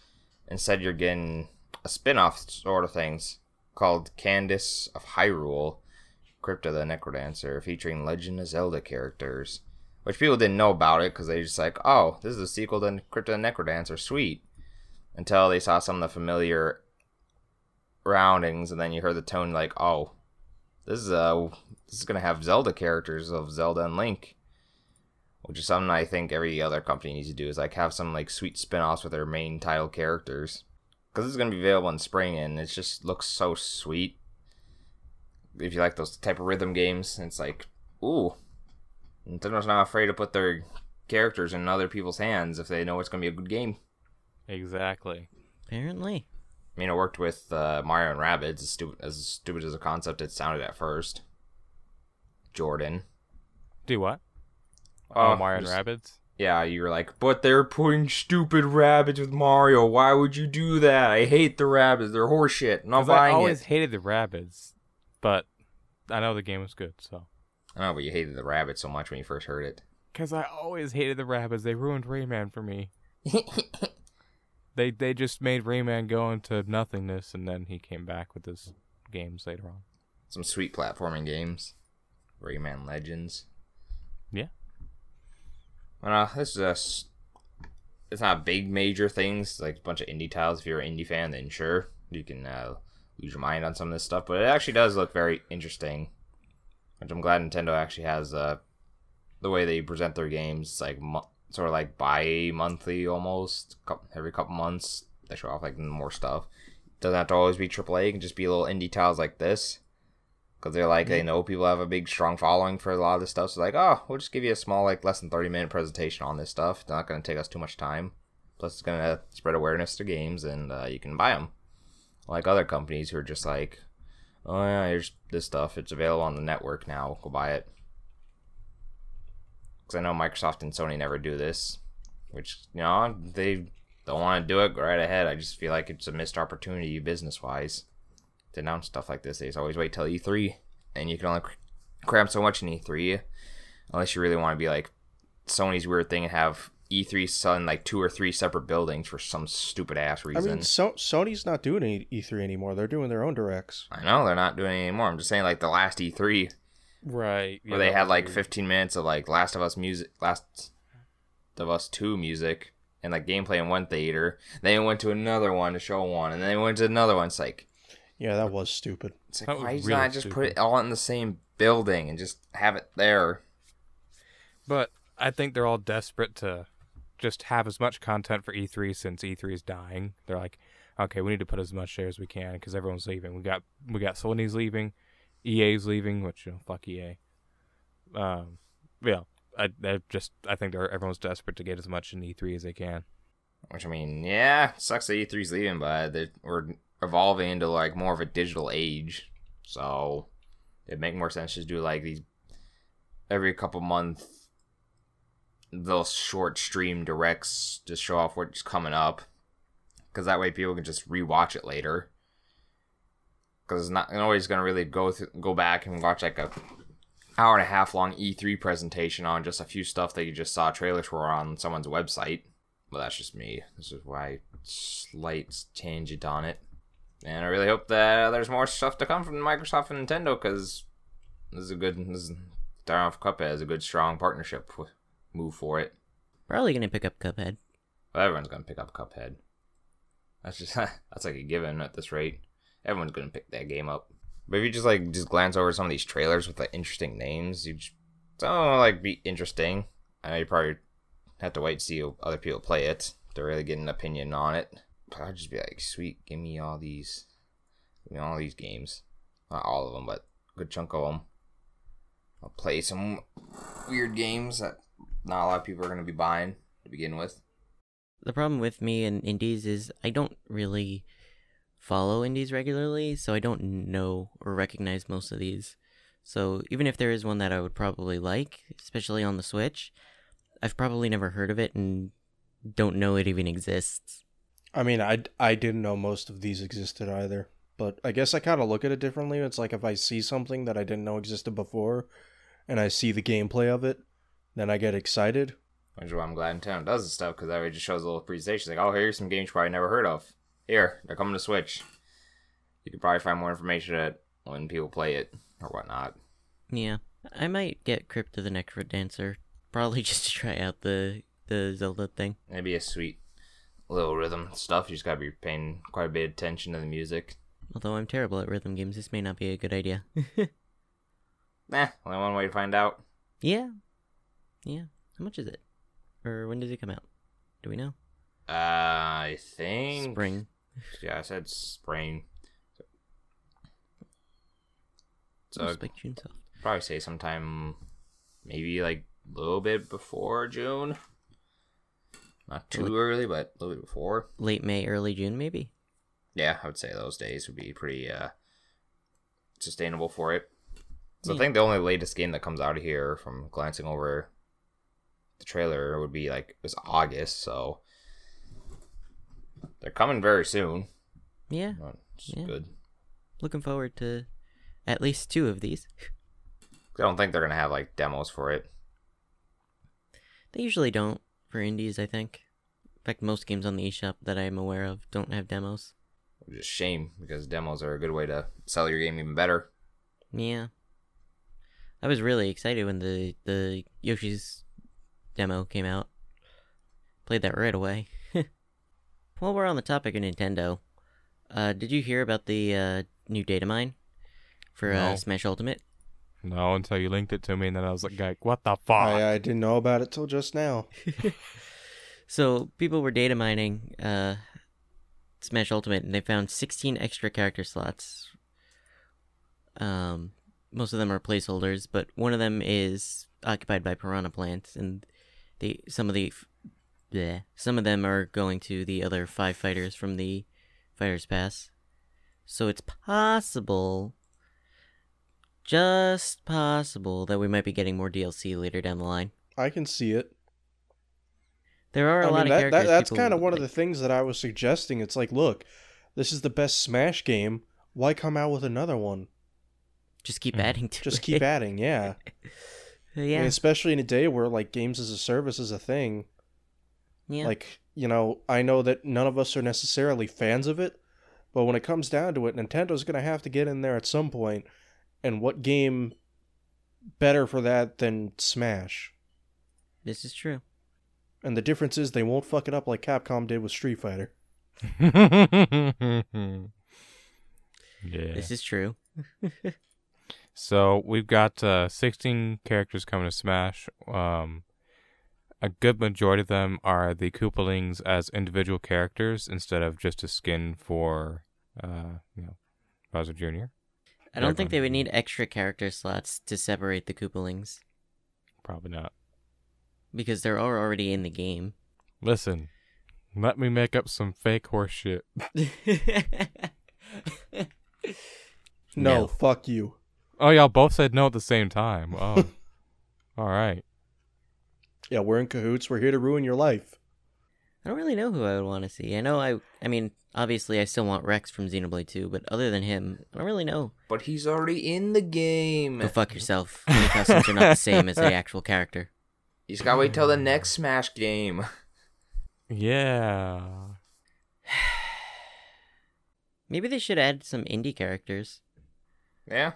S4: Instead, you're getting a spin off sort of things called Cadence of Hyrule, Crypt of the NecroDancer, featuring Legend of Zelda characters. Which people didn't know about it because they just like, oh, this is a sequel to Crypt of the NecroDancer, sweet. Until they saw some of the familiar roundings, and then you heard the tone like, oh, this is uh this is gonna have Zelda characters of Zelda and Link. Which is something I think every other company needs to do is like have some like sweet spin-offs with their main title characters. Because this is to be available in spring and it just looks so sweet. If you like those type of rhythm games it's like ooh nintendo's not afraid to put their characters in other people's hands if they know it's going to be a good game
S1: Exactly.
S2: Apparently.
S4: i mean it worked with uh, mario and rabbids as stupid, as stupid as a concept it sounded at first jordan
S1: Do what?
S4: Oh,
S1: Oh, Mario and
S4: just-
S1: Rabbids.
S4: Yeah, you were like, but they're putting stupid rabbits with Mario. Why would you do that? I hate the rabbits. They're horseshit. I'm not
S1: 'Cause I always
S4: it.
S1: hated the rabbits, but I know the game was good. So.
S4: I know, but you hated the rabbit so much when you first heard it.
S1: Because I always hated the rabbits. They ruined Rayman for me. They they just made Rayman go into nothingness, and then he came back with his games later on.
S4: Some sweet platforming games. Rayman Legends.
S1: Yeah.
S4: I know, this is just. It's not big major things, it's like a bunch of indie titles. If you're an indie fan, then sure, you can uh, lose your mind on some of this stuff. But it actually does look very interesting. Which I'm glad Nintendo actually has uh, the way they present their games, like mo- sort of like bi monthly almost. Cou- Every couple months, they show off like more stuff. Doesn't have to always be AAA, it can just be little indie titles like this. Because they're like, they know people have a big, strong following for a lot of this stuff. So, like, oh, we'll just give you a small, like, less than 30 minute presentation on this stuff. It's not going to take us too much time. Plus, it's going to spread awareness to games and uh, you can buy them. Like other companies who are just like, oh, yeah, here's this stuff. It's available on the network now. Go buy it. Because I know Microsoft and Sony never do this. Which, you know, they don't want to do it. Go right ahead. I just feel like it's a missed opportunity business wise to announce stuff like this. They always wait till E3, and you can only cr- cram so much in E3, unless you really want to be like Sony's weird thing and have E3 selling like two or three separate buildings for some stupid ass reason.
S3: I
S4: reason.
S3: mean, so- Sony's not doing any E3 anymore. They're doing their own directs.
S4: I know they're not doing it anymore. I'm just saying, like the last E3
S1: Right.
S4: where they had like 15 minutes of like Last of Us music, Last of Us 2 music, and like gameplay in one theater. Then they went to another one to show one, and then they went to another one. It's like,
S3: Yeah, that was stupid.
S4: it's like
S1: That
S4: why did
S1: really
S4: not just put it all in the same building and just have it there?
S1: But I think they're all desperate to just have as much content for E3 since E3 is dying. They're like, okay, we need to put as much there as we can because everyone's leaving. We got we got Sony's leaving, EA's leaving, which you know, fuck EA. Um, yeah, I just I think they're everyone's desperate to get as much in E3 as they can.
S4: Which I mean, yeah, sucks that E3's leaving, but we're evolving into like more of a digital age, so it'd make more sense to do like these every couple month those short stream directs to show off what's coming up, because that way people can just rewatch it later. Because it's not nobody's gonna really go th- go back and watch like a hour and a half long E3 presentation on just a few stuff that you just saw trailers for on someone's website. But that's just me. This is why slight tangent on it. And I really hope that there's more stuff to come from Microsoft and Nintendo because this is a good. This is, Darren Cuphead is a good, strong partnership w- move for it.
S2: Probably gonna pick up Cuphead.
S4: Well, everyone's gonna pick up Cuphead. That's just that's like a given at this rate. Everyone's gonna pick that game up. But if you just like just glance over some of these trailers with the interesting names, you just don't like be interesting. I know you probably have to wait to see other people play it to really get an opinion on it. But I'd just be like, sweet, give me all these, give me all these games. Not all of them, but a good chunk of them. I'll play some weird games that not a lot of people are gonna be buying to begin with.
S2: The problem with me and indies is I don't really follow indies regularly, so I don't know or recognize most of these. So even if there is one that I would probably like, especially on the Switch, I've probably never heard of it and don't know it even exists.
S3: I mean, I, I didn't know most of these existed either. But I guess I kind of look at it differently. It's like if I see something that I didn't know existed before and I see the gameplay of it, then I get excited.
S4: Which is why I'm glad Nintendo does this stuff because that way it just shows a little presentation. Like, oh, here's some games you probably never heard of. Here, they're coming to Switch. You could probably find more information at when people play it or whatnot.
S2: Yeah, I might get Crypt of the NecroDancer, probably just to try out the the Zelda thing.
S4: It'd be a sweet little rhythm stuff. You just gotta be paying quite a bit of attention to the music.
S2: Although I'm terrible at rhythm games, this may not be a good idea.
S4: Nah, only one way to find out.
S2: yeah, yeah. How much is it? Or when does it come out? Do we know?
S4: Uh, I think
S2: Spring.
S4: Yeah, I said spring. So
S2: So
S4: I'd
S2: like June soft.
S4: probably say sometime, maybe like a little bit before June. Not too early, but a little bit before.
S2: Late May, early June, maybe.
S4: Yeah, I would say those days would be pretty uh sustainable for it. So I think the only latest game that comes out of here from glancing over the trailer would be like it was August, so they're coming very soon.
S2: Yeah, Yeah.
S4: good.
S2: looking forward to at least two of these.
S4: I don't think they're gonna have like demos for it.
S2: They usually don't for indies, I think. In fact, most games on the eShop that I'm aware of don't have demos.
S4: Which is a shame because demos are a good way to sell your game even better.
S2: Yeah. I was really excited when the the Yoshi's demo came out. Played that right away. While we're on the topic of Nintendo, uh, did you hear about the uh, new data mine for uh, Smash Ultimate?
S1: No, until you linked it to me, and then I was like, like what the fuck?
S3: I, I didn't know about it till just now.
S2: So people were data mining uh, Smash Ultimate, and they found 16 extra character slots. Um, most of them are placeholders, but one of them is occupied by piranha plants, and they some of the bleh, some of them are going to the other five fighters from the Fighters Pass. So it's possible, just possible, that we might be getting more DLC later down the line.
S3: I can see it.
S2: There are a
S3: I
S2: lot
S3: mean,
S2: of
S3: that,
S2: characters.
S3: that, that's kind of one of the things that I was suggesting. It's like, look, this is the best Smash game. Why come out with another one?
S2: Just keep
S1: Mhm.
S2: adding to
S3: Just
S2: it.
S3: keep adding, yeah. I
S2: yeah.
S3: mean, especially in a day where like games as a service is a thing.
S2: yeah.
S3: Like, you know, I know that none of us are necessarily fans of it, but when it comes down to it, Nintendo's going to have to get in there at some point. And what game better for that than Smash?
S2: this is true.
S3: And the difference is they won't fuck it up like Capcom did with Street Fighter.
S1: yeah.
S2: This is true.
S1: So we've got uh, 16 characters coming to Smash. Um, a good majority of them are the Koopalings as individual characters instead of just a skin for, uh, you know, Bowser Jr.
S2: I don't think they would need extra character slots to separate the Koopalings
S1: Probably not.
S2: because they're already in the game.
S1: Listen, let me make up some fake horse shit.
S3: No,
S2: No.
S3: fuck you.
S1: Oh, y'all both said no at the same time. Oh, all right.
S3: Yeah, we're in cahoots. We're here to ruin your life.
S2: I don't really know who I would want to see. I know I. I mean, obviously, I still want Rex from Xenoblade 2, but other than him, I don't really know.
S4: But he's already in the game.
S2: Go fuck yourself. The costumes are not the same as the actual character.
S4: You just gotta wait till the next Smash game.
S1: Yeah.
S2: Maybe they should add some indie characters.
S4: Yeah.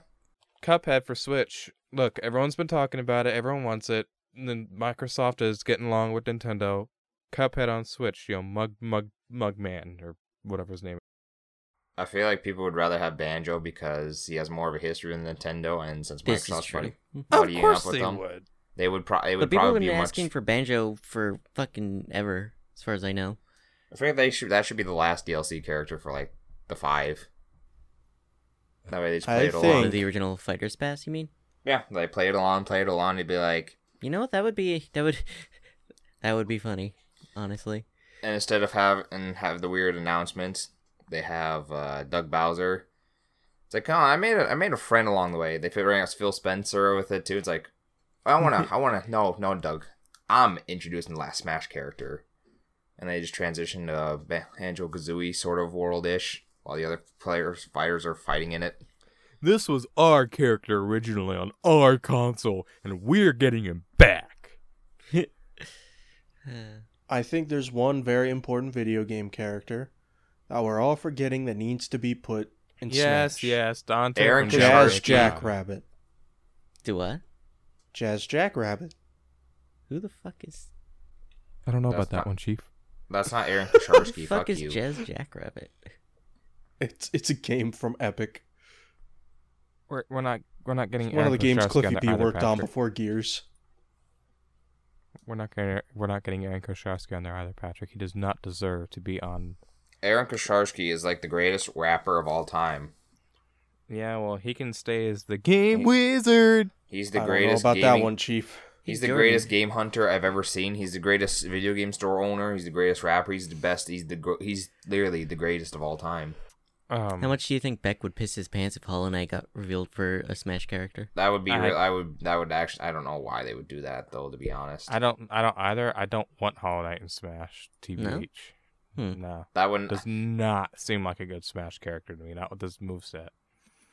S1: Cuphead for Switch. Look, everyone's been talking about it. Everyone wants it. And then Microsoft is getting along with Nintendo. Cuphead on Switch. You know, Mug Mug Mug Man or whatever his name. is.
S4: I feel like people would rather have Banjo because he has more of a history than Nintendo, and since
S2: This is
S4: Microsoft's
S2: true.
S4: buddy,
S1: mm-hmm.
S4: Of
S1: course
S4: up with
S1: they
S4: them,
S1: would.
S4: they would probably. It would
S2: But people have
S4: probably
S2: been
S4: be much.
S2: asking for Banjo for fucking ever, as far as I know.
S4: I think they should. That should be the last DLC character for like the five. That way they just
S3: I
S4: play it
S3: think-
S4: along.
S2: The original Fighters Pass, you mean?
S4: Yeah, they play it along, play it along. They'd be like,
S2: You know what? That would be that would that would be funny, honestly.
S4: and instead of have and have the weird announcements, they have uh, Doug Bowser. It's like, oh, I made a I made a friend along the way. They bring us Phil Spencer with it too. It's like, I wanna, I wanna, no, no, Doug, I'm introducing the last Smash character, and they just transition to Banjo Kazooie sort of world ish, while the other players fighters are fighting in it.
S1: This was our character originally on our console, and we're getting him back.
S3: I think there's one very important video game character that we're all forgetting that needs to be put in
S1: yes,
S3: Smash.
S1: yes, Dante.
S4: Aaron
S1: from
S3: Jazz Jackrabbit.
S2: Do what?
S3: Jazz Jackrabbit.
S2: Who the fuck is
S1: I don't know
S4: That's
S1: about that one, Chief.
S4: That's not Aaron
S2: who the
S4: Kasharsky.
S2: fuck
S4: Fuck
S2: is
S4: you.
S2: Jazz Jackrabbit?
S3: It's it's a game from Epic.
S1: We're, we're not we're not getting
S3: One of the games
S1: Kosharski
S3: Cliffy
S1: there
S3: B
S1: either,
S3: worked on before Gears.
S1: We're not getting we're not getting Aaron Kosharski on there either, Patrick. He does not deserve to be on.
S4: Aaron Kasharsky is like the greatest rapper of all time.
S1: Yeah, well, he can stay as the game wizard.
S4: He's the
S3: I don't know
S4: greatest
S3: about
S4: gaming-
S3: that one, Chief.
S4: He's
S2: He's
S4: the
S2: Jordan.
S4: greatest game hunter I've ever seen. He's the greatest video game store owner. He's the greatest rapper. He's the best. He's the gr- he's literally the greatest of all time.
S1: Um,
S2: How much do you think Beck would piss his pants if Hollow Knight got revealed for a Smash character?
S4: That would be
S1: I-
S4: real. I would. That would actually. I don't know why they would do that though. To be honest,
S1: I don't I don't either. I don't want Hollow Knight in Smash. TBH.
S2: Hmm.
S1: No,
S4: that wouldn't.
S1: does not seem like a good Smash character to me. Not with this moveset.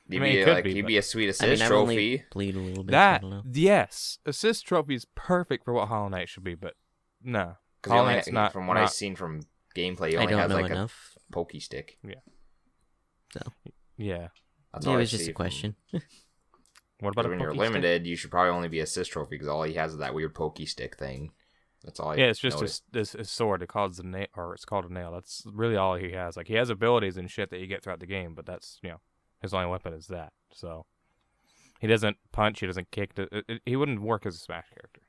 S4: He'd
S1: I mean,
S4: be
S1: it could
S4: like
S1: be,
S4: he'd
S1: but-
S4: be a sweet
S2: I
S4: assist
S2: I've
S4: trophy.
S2: only played a little bit.
S1: That
S2: don't
S1: yes, assist trophy is perfect for what Hollow Knight should be, but no.
S4: Because
S1: Hollow
S4: only,
S1: Knight's not-
S4: from what I've seen from gameplay, he
S2: I
S4: only
S2: don't
S4: has
S2: know
S4: like
S2: enough.
S4: a pokey stick.
S1: Yeah.
S4: That's
S2: Yeah,
S4: all
S2: it
S4: I
S2: was just
S4: see
S2: a
S4: from-
S2: question.
S1: What about a
S4: when you're
S1: Pokey Stick?
S4: limited, you should probably only be assist trophy because all he has is that weird pokey stick thing. That's all. I
S1: Yeah, it's just
S4: noticed.
S1: a, this his sword. It calls a nail, or it's called a nail. That's really all he has. Like he has abilities and shit that you get throughout the game, but that's you know his only weapon is that. So he doesn't punch. He doesn't kick. It, it, he wouldn't work as a Smash character.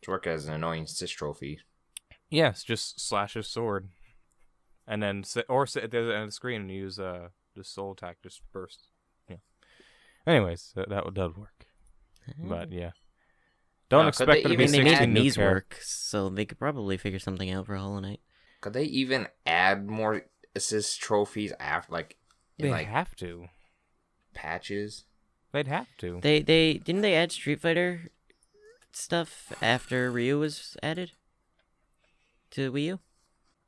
S4: to work as an annoying assist trophy.
S1: Yes, just slash his sword, and then sit or sit at the other end of the screen and use uh the soul attack just burst. Yeah. Anyways, that that does work. But yeah, don't
S4: Now, could
S1: expect
S4: they
S1: to be
S2: mean, they made the
S1: 16 new
S2: knees
S1: char-
S2: work, so they could probably figure something out for Hollow Knight.
S4: Could they even add more assist trophies after, like, in
S1: They
S4: like
S1: have to.
S4: patches?
S1: They'd have to.
S2: They they didn't they add Street Fighter stuff after Ryu was added to Wii U?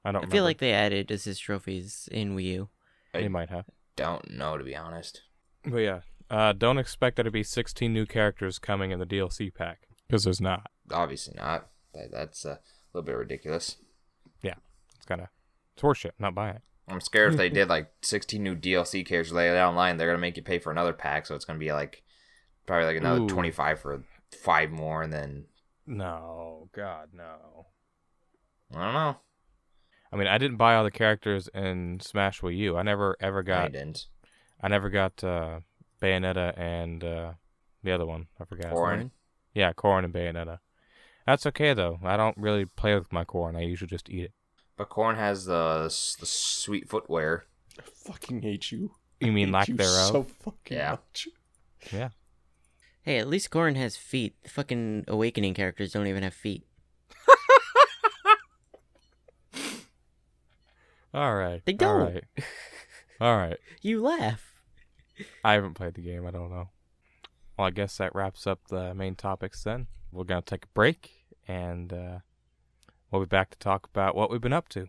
S1: I don't. Know.
S2: I feel
S1: remember.
S2: like they added assist trophies in Wii U.
S1: they might have.
S4: Don't know to be honest.
S1: But yeah, uh, don't expect there to be 16 new characters coming in the DLC pack because there's not.
S4: Obviously not. That, that's a little bit ridiculous.
S1: Yeah, it's kind of it's horseshit. Not buy it.
S4: I'm scared if they did like 16 new DLC characters later down the line, they're gonna make you pay for another pack, so it's gonna be like probably like another
S1: Ooh.
S4: 25 for five more, and then
S1: No, God, no.
S4: I don't know.
S1: I mean, I didn't buy all the characters in Smash Wii U. I never ever got.
S4: I
S1: got.
S4: didn't.
S1: I never got uh, Bayonetta and uh, the other one. I forgot.
S4: Corrin.
S1: Yeah, Corrin and Bayonetta. That's okay though. I don't really play with my corn. I usually just eat it.
S4: But Corn has the the sweet footwear.
S3: I fucking hate you.
S1: You mean
S3: hate
S1: lack
S3: you
S1: thereof?
S3: So fucking
S4: Yeah.
S3: much.
S1: Yeah.
S2: Hey, at least corn has feet. The fucking Awakening characters don't even have feet.
S1: All right.
S2: They don't.
S1: right. All right.
S2: You laugh.
S1: I haven't played the game. I don't know. well, I guess that wraps up the main topics then. We're going to take a break and uh, we'll be back to talk about what we've been up to.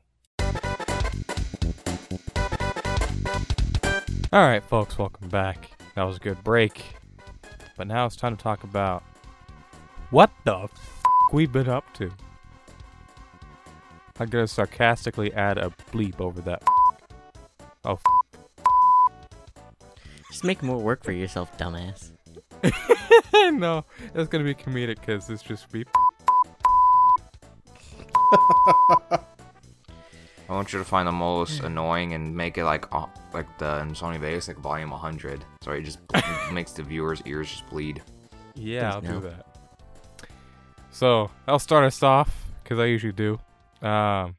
S1: All right, folks, welcome back. That was a good break. But now it's time to talk about what the f- we've been up to. I'm gonna sarcastically add a bleep over that. Oh,
S2: Just make more work for yourself, dumbass.
S1: no, it's gonna be comedic because it's just be.
S4: I want you to find the most annoying and make it like uh, like the in Sony Vegas like volume 100. So it just makes the viewers' ears just bleed.
S1: Yeah,
S2: Please
S1: I'll
S2: no.
S1: do that. So I'll start us off because I usually do. Um,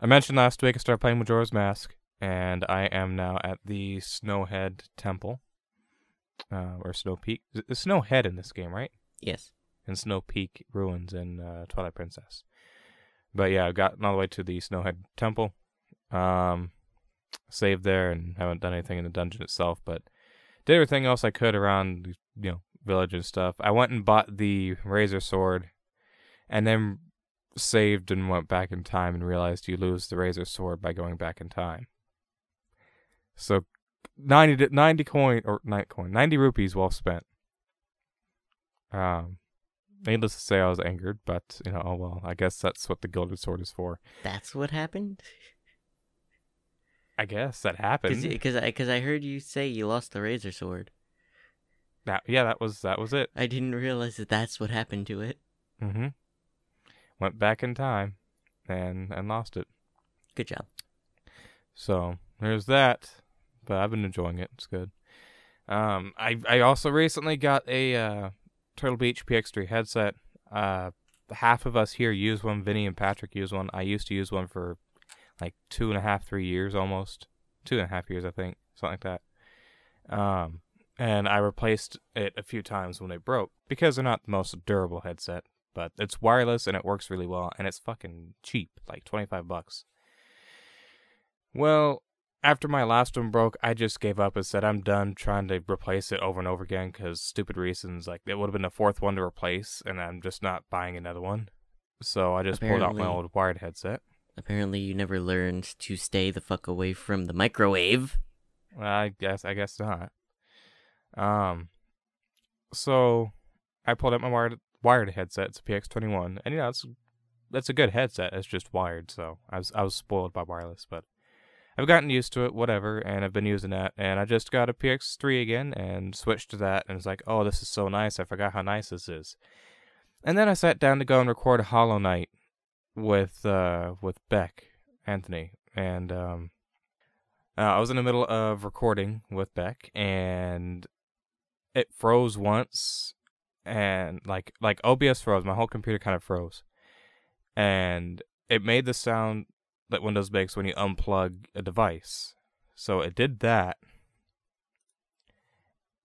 S1: I mentioned last week I started playing Majora's Mask, and I am now at the Snowhead Temple, uh, or Snow Peak. It's Snowhead in this game, right?
S2: Yes.
S1: and Snow Peak ruins in uh, Twilight Princess. But yeah, I've gotten all the way to the Snowhead Temple. Um, saved there and haven't done anything in the dungeon itself, but did everything else I could around the, you know village and stuff. I went and bought the Razor Sword, and then saved and went back in time and realized you lose the Razor Sword by going back in time. So, ninety ninety coin or ninety coin ninety rupees well spent. Um, Needless to say, I was angered, but you know, oh well. I guess that's what the gilded sword is for.
S2: That's what happened?
S1: I guess that happened.
S2: Because I, cause I heard you say you lost the razor sword.
S1: That, yeah, that was that was it.
S2: I didn't realize that that's what happened to it.
S1: Mm-hmm. Went back in time, and and lost it.
S2: Good job.
S1: So there's that. But I've been enjoying it. It's good. Um, I I also recently got a uh, Turtle Beach PX3 headset. Uh, half of us here use one. Vinny and Patrick use one. I used to use one for like two and a half, three years almost. Two and a half years, I think, something like that. Um, and I replaced it a few times when it broke because they're not the most durable headset. But it's wireless and it works really well, and it's fucking cheap, like twenty five bucks. Well, after my last one broke, I just gave up and said I'm done trying to replace it over and over again because stupid reasons. Like it would have been the fourth one to replace, and I'm just not buying another one. So I just pulled out my old wired headset.
S2: Apparently, you never learned to stay the fuck away from the microwave.
S1: Well, I guess I guess not. Um, so I pulled out my wired wired headset. It's a PX21, and you know it's that's a good headset. It's just wired, so I was I was spoiled by wireless, but I've gotten used to it, whatever, and I've been using that. And I just got a PX3 again and switched to that, and it's like, oh, this is so nice. I forgot how nice this is. And then I sat down to go and record Hollow Knight with uh with Beck Anthony, and um. Uh, I was in the middle of recording with Beck, and it froze once, and like like OBS froze. My whole computer kind of froze, and it made the sound that Windows makes when you unplug a device. So it did that,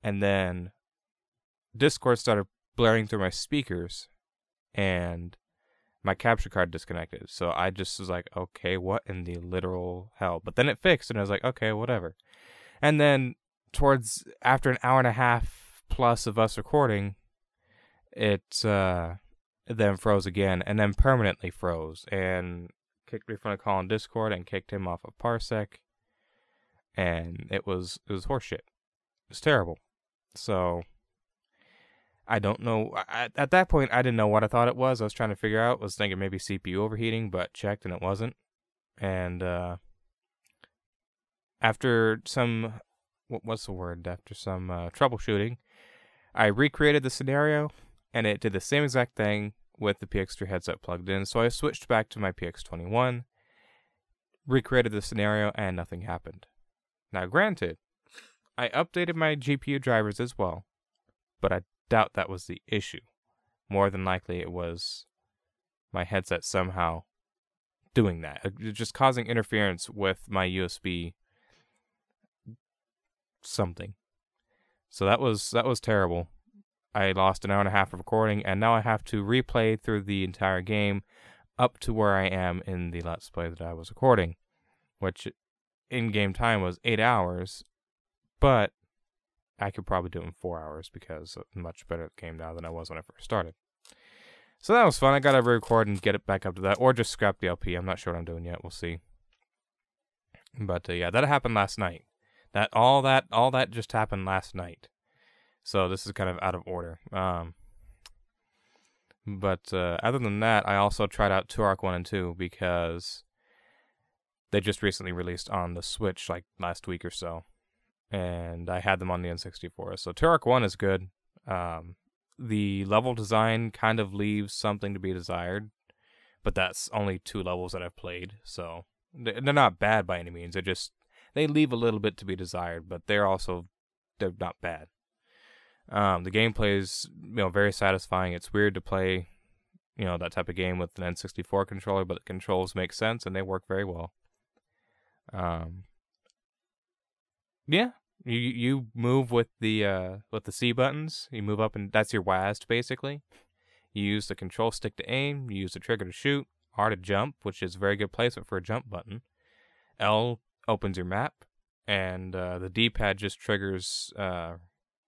S1: and then Discord started blaring through my speakers, and my capture card disconnected. So I just was like, okay, what in the literal hell? But then it fixed, and I was like, okay, whatever. And then towards after an hour and a half plus of us recording, it uh, then froze again, and then permanently froze, and kicked me from a call on Discord, and kicked him off of Parsec, and it was it was horseshit. It was terrible. So I don't know. I, at that point, I didn't know what I thought it was. I was trying to figure out. Was thinking maybe CPU overheating, but checked and it wasn't. And uh, after some, what what's the word? After some uh, troubleshooting, I recreated the scenario, and it did the same exact thing with the PX3 headset plugged in. So I switched back to my PX21, recreated the scenario, and nothing happened. Now, granted, I updated my GPU drivers as well, but I doubt that was the issue. More than likely, it was my headset somehow doing that, uh, just causing interference with my USB something. So that was that was terrible. I lost an hour and a half of recording, and now I have to replay through the entire game up to where I am in the Let's Play that I was recording, which in game time was eight hours, but I could probably do it in four hours because I'm much better at the game now than I was when I first started. So that was fun. I got to record and get it back up to that, or just scrap the LP. I'm not sure what I'm doing yet. We'll see. But uh, yeah, that happened last night. That all that all that just happened last night. So this is kind of out of order. Um, but uh, other than that, I also tried out Turok One and Two because they just recently released on the Switch like last week or so, and I had them on the N64. So Turok One is good. Um, the level design kind of leaves something to be desired, but that's only two levels that I've played, so they're not bad by any means. They're just they leave a little bit to be desired, but they're also they're not bad. Um, the gameplay is you know very satisfying. It's weird to play, you know, that type of game with an N64 controller, but the controls make sense and they work very well. Um, yeah, you you move with the uh with the C buttons. You move up and that's your WASD basically. You use the control stick to aim. You use the trigger to shoot. R to jump, which is a very good placement for a jump button. L opens your map, and uh, the D-pad just triggers uh,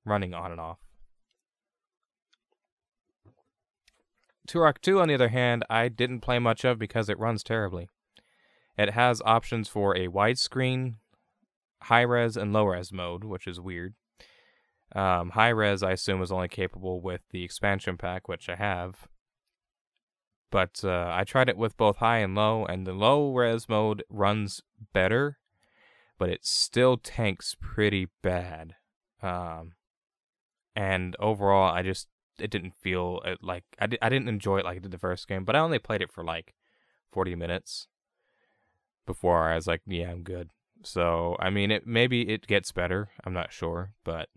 S1: running on and off. Turok 2, on the other hand, I didn't play much of because it runs terribly. It has options for a widescreen, high res, and low res mode, which is weird. Um, high res, I assume, is only capable with the expansion pack, which I have. But uh, I tried it with both high and low, and the low res mode runs better, but it still tanks pretty bad. Um, and overall, I just it didn't feel it like I, di- I didn't enjoy it like I did the first game. But I only played it for like forty minutes before I was like, yeah, I'm good. So I mean, it maybe it gets better. I'm not sure, but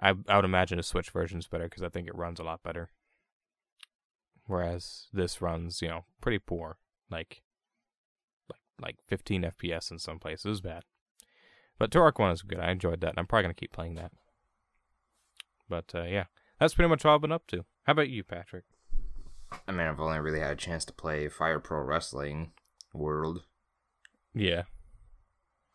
S1: I I would imagine a Switch version is better because I think it runs a lot better. Whereas this runs, you know, pretty poor, like like like 15 FPS in some places. Bad. But Turok One is good. I enjoyed that, and I'm probably gonna keep playing that. But uh, yeah, that's pretty much all I've been up to. How about you, Patrick?
S4: I mean, I've only really had a chance to play Fire Pro Wrestling World.
S1: Yeah.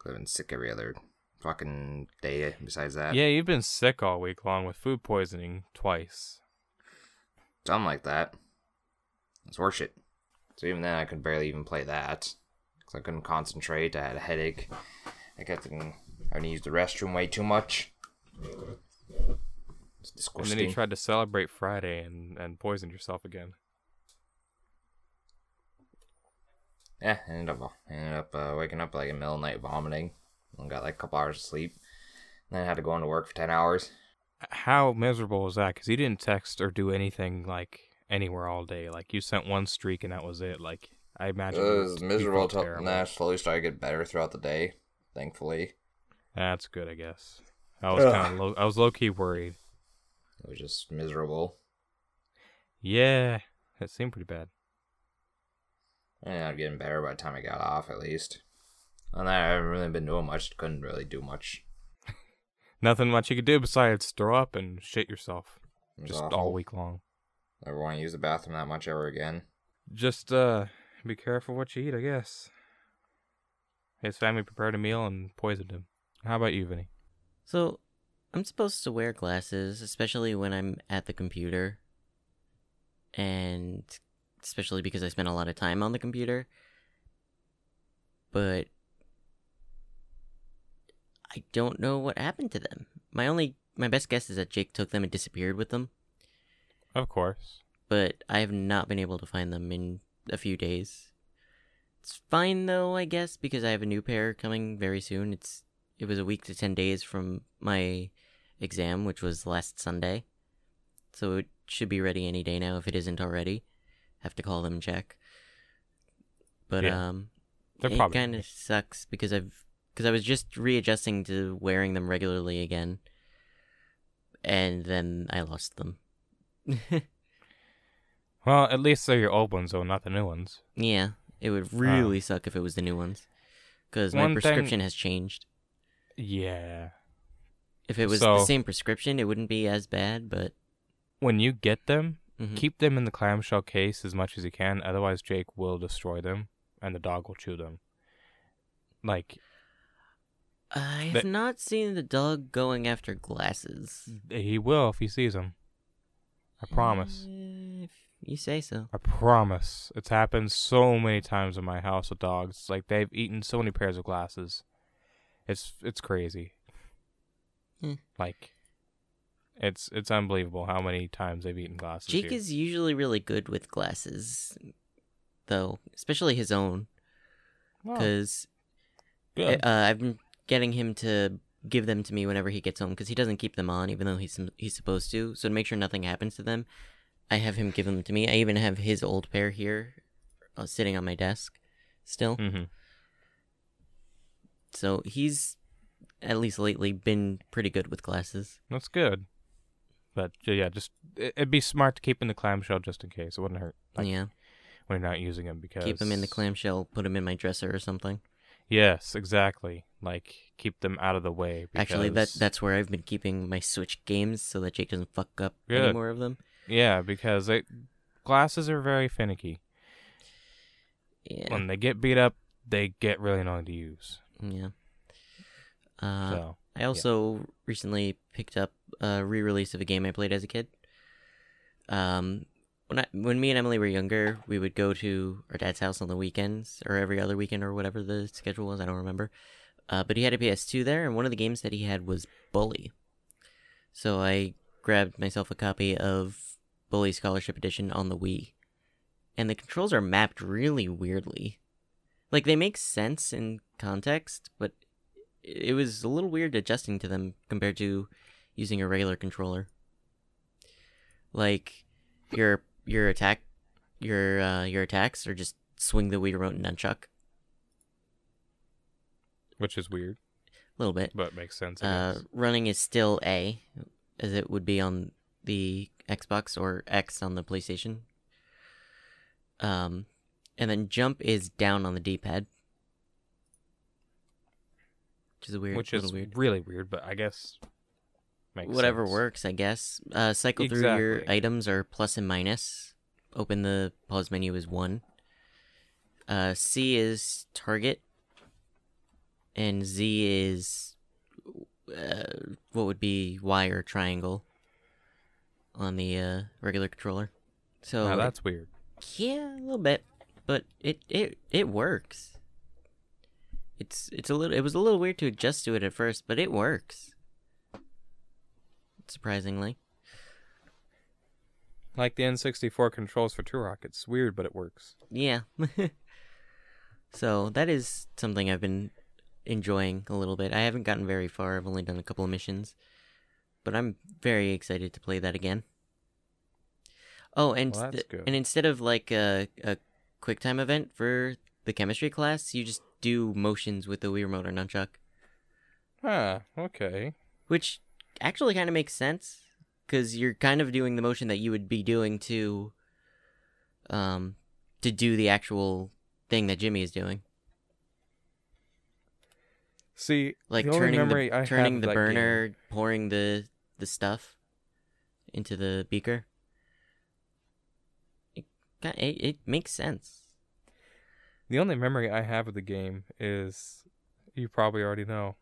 S4: I've been sick every other fucking day besides that.
S1: Yeah, you've been sick all week long with food poisoning twice.
S4: Something like that. It's horseshit. So even then, I could barely even play that. Because I couldn't concentrate. I had a headache. I kept to use the restroom way too much. It's
S1: And then you tried to celebrate Friday and, and poisoned yourself again.
S4: Yeah, I ended up ended up uh, waking up like in the middle of the night vomiting. And got like a couple hours of sleep. And then I had to go into work for ten hours.
S1: How miserable was that? Because you didn't text or do anything like anywhere all day. Like you sent one streak and that was it. Like I imagine
S4: It
S1: was
S4: miserable
S1: terrible.
S4: nah, slowly started to get better throughout the day. Thankfully,
S1: That's good, I guess. I was kind of low. I was low key worried.
S4: It was just miserable.
S1: Yeah, it seemed pretty bad.
S4: I ended up getting better by the time I got off, at least. And I haven't really been doing much. Couldn't really do much.
S1: Nothing much you could do besides throw up and shit yourself just
S4: awful.
S1: all week long.
S4: Never want to use the bathroom that much ever again.
S1: Just uh, be careful what you eat, I guess. His family prepared a meal and poisoned him. How about you, Vinny?
S2: So, I'm supposed to wear glasses, especially when I'm at the computer. And especially because I spend a lot of time on the computer. But I don't know what happened to them. My only my best guess is that Jake took them and disappeared with them,
S1: Of course.
S2: but I have not been able to find them in a few days. It's fine though, I guess, because I have a new pair coming very soon. It's it was a week to 10 days from my exam, which was last Sunday. So it should be ready any day now if it isn't already. Have to call them and check. But
S1: Yeah.
S2: um
S1: They're
S2: it
S1: probably
S2: kind of sucks because I've because I was just readjusting to wearing them regularly again, and then I lost them.
S1: Well, at least they're your old ones, though, not the new ones.
S2: yeah, it would really suck if it was the new ones, because my
S1: One thing-
S2: prescription has changed.
S1: Yeah.
S2: If it was
S1: So-
S2: the same prescription, it wouldn't be as bad. But
S1: When you get them,
S2: mhm.
S1: keep them in the clamshell case as much as you can. Otherwise, Jake will destroy them, and the dog will chew them. Like,
S2: I have not seen the dog going after glasses.
S1: He will if he sees them. I promise.
S2: If you say so.
S1: I promise. It's happened so many times in my house with dogs. Like they've eaten so many pairs of glasses. It's it's crazy.
S2: Hmm.
S1: Like it's it's unbelievable how many times they've eaten glasses.
S2: Jake
S1: here.
S2: is usually really good with glasses, though, especially his own, because
S1: good.
S2: uh, I've been getting him to give them to me whenever he gets home because he doesn't keep them on, even though he's he's supposed to. So to make sure nothing happens to them, I have him give them to me. I even have his old pair here, uh, sitting on my desk, still.
S1: Mm-hmm.
S2: So he's at least lately been pretty good with glasses.
S1: That's good. But yeah, just it- it'd be smart to keep in the clamshell just in case. It wouldn't hurt. Like,
S2: yeah,
S1: when you're not using them because
S2: keep them in the clamshell, put them in my dresser or something.
S1: Yes, exactly. Like keep them out of the way.
S2: Actually, that that's where I've been keeping my Switch games so that Jake doesn't fuck up any more of them.
S1: yeah, because they, glasses are very finicky.
S2: Yeah,
S1: When they get beat up, they get really annoying to use.
S2: yeah. Uh,
S1: so
S2: I also recently picked up a re-release of a game I played as a kid. Um, when I when me and Emily were younger, we would go to our dad's house on the weekends or every other weekend or whatever the schedule was. I don't remember. Uh, but he had a PS2 there, and one of the games that he had was Bully. So I grabbed myself a copy of Bully Scholarship Edition on the Wii, and the controls are mapped really weirdly. Like they make sense in context, but it was a little weird adjusting to them compared to using a regular controller. Like your your attack your uh, your attacks are just swing the Wii remote and nunchuck
S1: which is weird,
S2: a little bit.
S1: but makes sense.
S2: Uh, running is still A, as it would be on the Xbox or X on the PlayStation. Um, and then jump is down on the D-pad, which is weird,
S1: which is
S2: weird.
S1: really weird, but I guess makes
S2: Whatever
S1: sense.
S2: works, I guess. Uh, cycle through your items are plus and minus. Open the pause menu is one. Uh, C is target, and Z is uh, what would be Y or triangle on the uh, regular controller. So
S1: Now that's weird.
S2: yeah, a little bit, but it it it works. It's it's a little it was a little weird to adjust to it at first, but it works. Surprisingly.
S1: Like the N64 controls for Turok, it's weird, but it works.
S2: Yeah. so that is something I've been enjoying a little bit. I haven't gotten very far. I've only done a couple of missions, but I'm very excited to play that again. Oh, and
S1: Well,
S2: th- and instead of like a a quick time event for the chemistry class, you just do motions with the Wii remote or nunchuck,
S1: Huh. Okay.
S2: which actually kind of makes sense because you're kind of doing the motion that you would be doing to um to do the actual thing that Jimmy is doing.
S1: See,
S2: like
S1: the
S2: turning the
S1: I
S2: turning the
S1: that game-
S2: burner, pouring the the stuff into the beaker. It, it it makes sense.
S1: The only memory I have of the game is you probably already know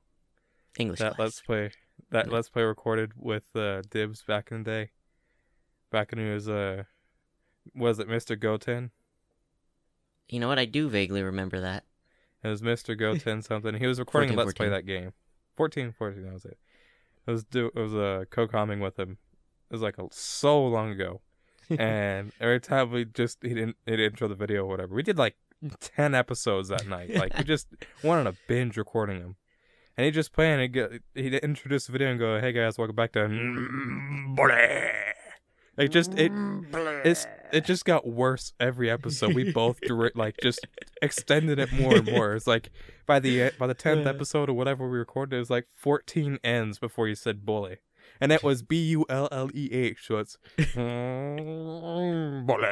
S2: English
S1: that
S2: class.
S1: let's play that
S2: Yeah.
S1: let's play recorded with uh, Dibs back in the day. Back when he was uh was it Mr. Goten?
S2: You know what? I do vaguely remember that.
S1: It was Mr. Goten something. He was recording
S2: 14,
S1: Let's Play that game. 14, 14, that was it. It was do it was uh, co-comming with him. It was like a, so long ago. and every time we just he didn't he'd intro the video or whatever. We did like ten episodes that night. Like we just went on a binge recording them. And he just playing and get he'd introduce the video and go, Hey guys, welcome back to Bully Like just it it's it just got worse every episode. We both dir- like just extended it more and more. It's like by the eh, by the tenth episode or whatever we recorded, it was like fourteen ends before you said bully, and it was B U L L E H. So it's bully.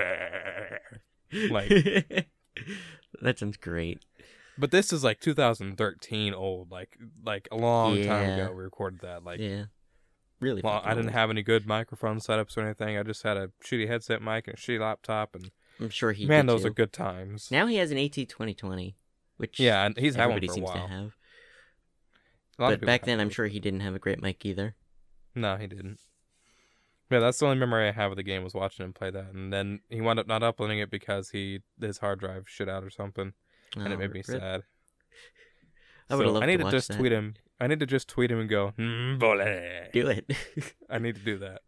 S1: Like,
S2: that sounds great.
S1: but this is like 2013 old, like like a long time ago. We recorded that. Like,
S2: yeah, really.
S1: well, I didn't have any good microphone setups or anything. I just had a shitty headset mic and a shitty laptop, and
S2: I'm sure he.
S1: man, those
S2: too.
S1: are good times.
S2: Now he has an AT 2020, which
S1: Yeah, and he's had one
S2: everybody
S1: for a
S2: seems
S1: while.
S2: to have.
S1: A
S2: but back then, I'm sure he didn't have a great mic either.
S1: No, he didn't. Yeah, that's the only memory I have of the game was watching him play that, and then he wound up not uploading it because he his hard drive shit out or something, and
S2: Oh,
S1: it made me
S2: rip.
S1: sad.
S2: I would
S1: So
S2: love
S1: I need
S2: to
S1: to, just
S2: that.
S1: tweet him. I need to just tweet him and go, mm, vole."
S2: Do it.
S1: I need to do that.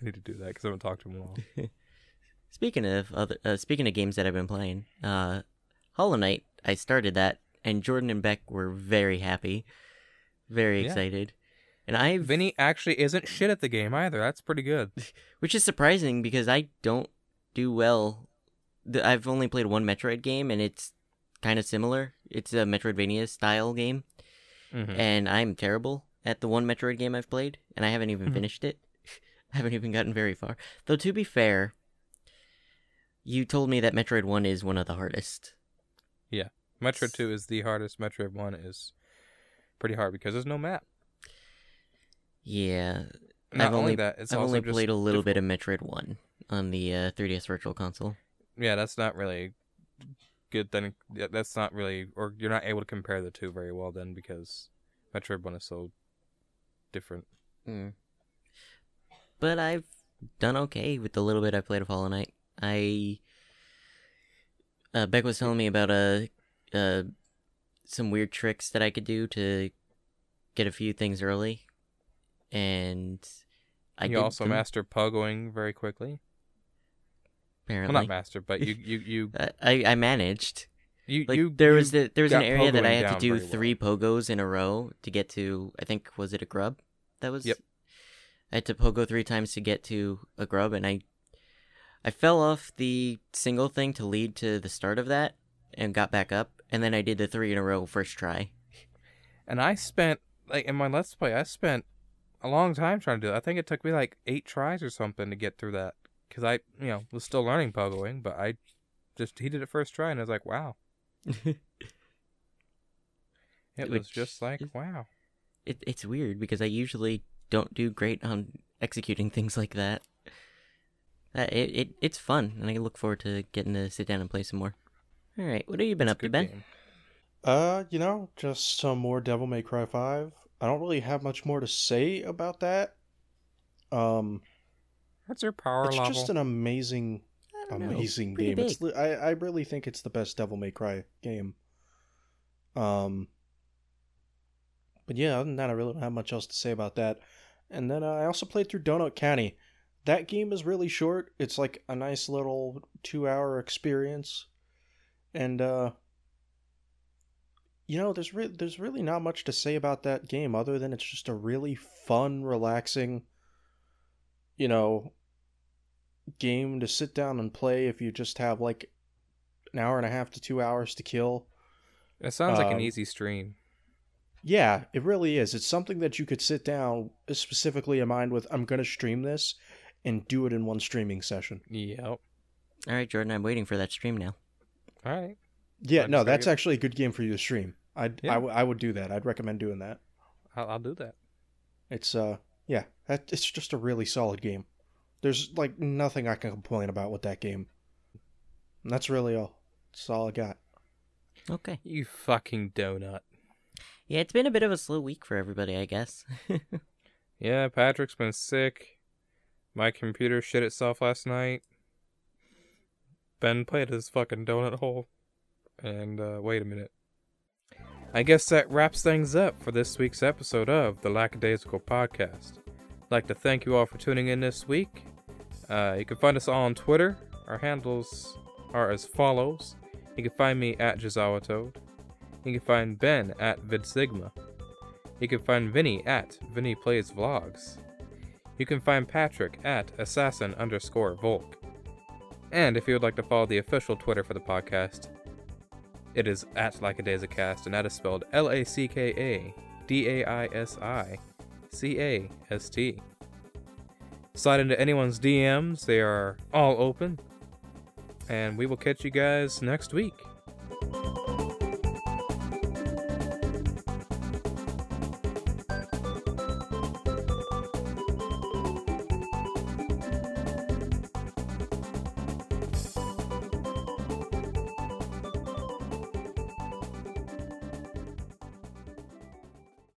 S1: I need to do that because I haven't talked to him in a while.
S2: speaking of other, uh, speaking of games that I've been playing, uh, Hollow Knight. I started that, and Jordan and Beck were very happy, very
S1: Yeah.
S2: excited, and I,
S1: Vinny actually isn't shit at the game either. That's pretty good.
S2: which is surprising because I don't do well. I've only played one Metroid game, and it's kind of similar. It's a Metroidvania style game,
S1: Mhm.
S2: and I'm terrible at the one Metroid game I've played, and I haven't even
S1: Mhm.
S2: finished it. I haven't even gotten very far. Though to be fair, you told me that Metroid One is one of the hardest. Yeah.
S1: Metroid Two is the hardest. Metroid One is pretty hard because there's no map.
S2: Yeah,
S1: Not
S2: I've
S1: only that, it's
S2: I've
S1: also
S2: only played a little
S1: difficult.
S2: bit of Metroid One on the uh, 3DS Virtual Console.
S1: Yeah, that's not really good. Then that's not really, or you're not able to compare the two very well then because Metroid One is so different.
S2: Mm. But I've done okay with the little bit I played of Hollow Knight. I uh, Beck was telling me about uh, uh, some weird tricks that I could do to get a few things early, and I
S1: you also
S2: them,
S1: master pogoing very quickly.
S2: apparently.
S1: Well, not master, but you you you
S2: I- I managed.
S1: you
S2: Like
S1: you.
S2: there
S1: you-
S2: was the, there was an area that I had to do
S1: very well.
S2: three pogos in a row to get to. I think was it a grub? That was.
S1: Yep.
S2: I had to pogo three times to get to a grub, and I, I fell off the single thing to lead to the start of that, and got back up, and then I did the three in a row first try.
S1: And I spent like in my let's play, I spent a long time trying to do it. I think it took me like eight tries or something to get through that because I you know was still learning pogoing, but I just he did it first try and I was like, wow, it was just like
S2: is-
S1: wow.
S2: it, it's weird because I usually don't do great on executing things like that. Uh, it, it it's fun, and I look forward to getting to sit down and play some more. All right, what have you been
S1: It's
S2: up to, Ben?
S1: game.
S3: Uh, you know, just some more Devil May Cry 5. I don't really have much more to say about that. Um,
S1: What's your power
S3: it's
S1: level?
S3: just an amazing,
S2: I don't know,
S3: amazing
S2: pretty
S3: game. It's
S2: big.
S3: li- I I really think it's the best Devil May Cry game. Um, but yeah, other than that, I really don't have much else to say about that. And then uh, I also played through Donut County. That game is really short. It's like a nice little two-hour experience, and uh, you know, there's re- there's really not much to say about that game other than it's just a really fun, relaxing, you know, game to sit down and play if you just have like an hour and a half to two hours to kill.
S1: it sounds like an
S3: um,
S1: easy stream.
S3: Yeah, it really is. It's something that you could sit down specifically in mind with. I'm gonna stream this, and do it in one streaming session.
S1: Yep.
S2: All right, Jordan, I'm waiting for that stream now.
S1: All right.
S3: Yeah,
S1: I
S3: no, that's actually a good game for you to stream. I'd,
S1: Yeah.
S3: I, w- I would do that. I'd recommend doing that.
S1: I'll, I'll do that.
S3: It's uh, yeah, that, it's just a really solid game. There's like nothing I can complain about with that game. And that's really all. That's all I got.
S2: Okay.
S1: You fucking donut.
S2: Yeah, it's been a bit of a slow week for everybody, I guess.
S1: Yeah, Patrick's been sick. My computer shit itself last night. Ben played his fucking donut hole. And, uh, wait a minute. I guess that wraps things up for this week's episode of the Lackadaisical Podcast. I'd like to thank you all for tuning in this week. Uh, you can find us all on Twitter. Our handles are as follows. You can find me at Jazawa Toad. You can find Ben at VidSigma. You can find Vinny at Vinny Plays Vlogs. You can find Patrick at assassin underscore Volke. And if you would like to follow the official Twitter for the podcast, it is at Lackadaisicast, and that is spelled L A C K A D A I S I C A S T. Slide into anyone's DMs, they are all open. And we will catch you guys next week.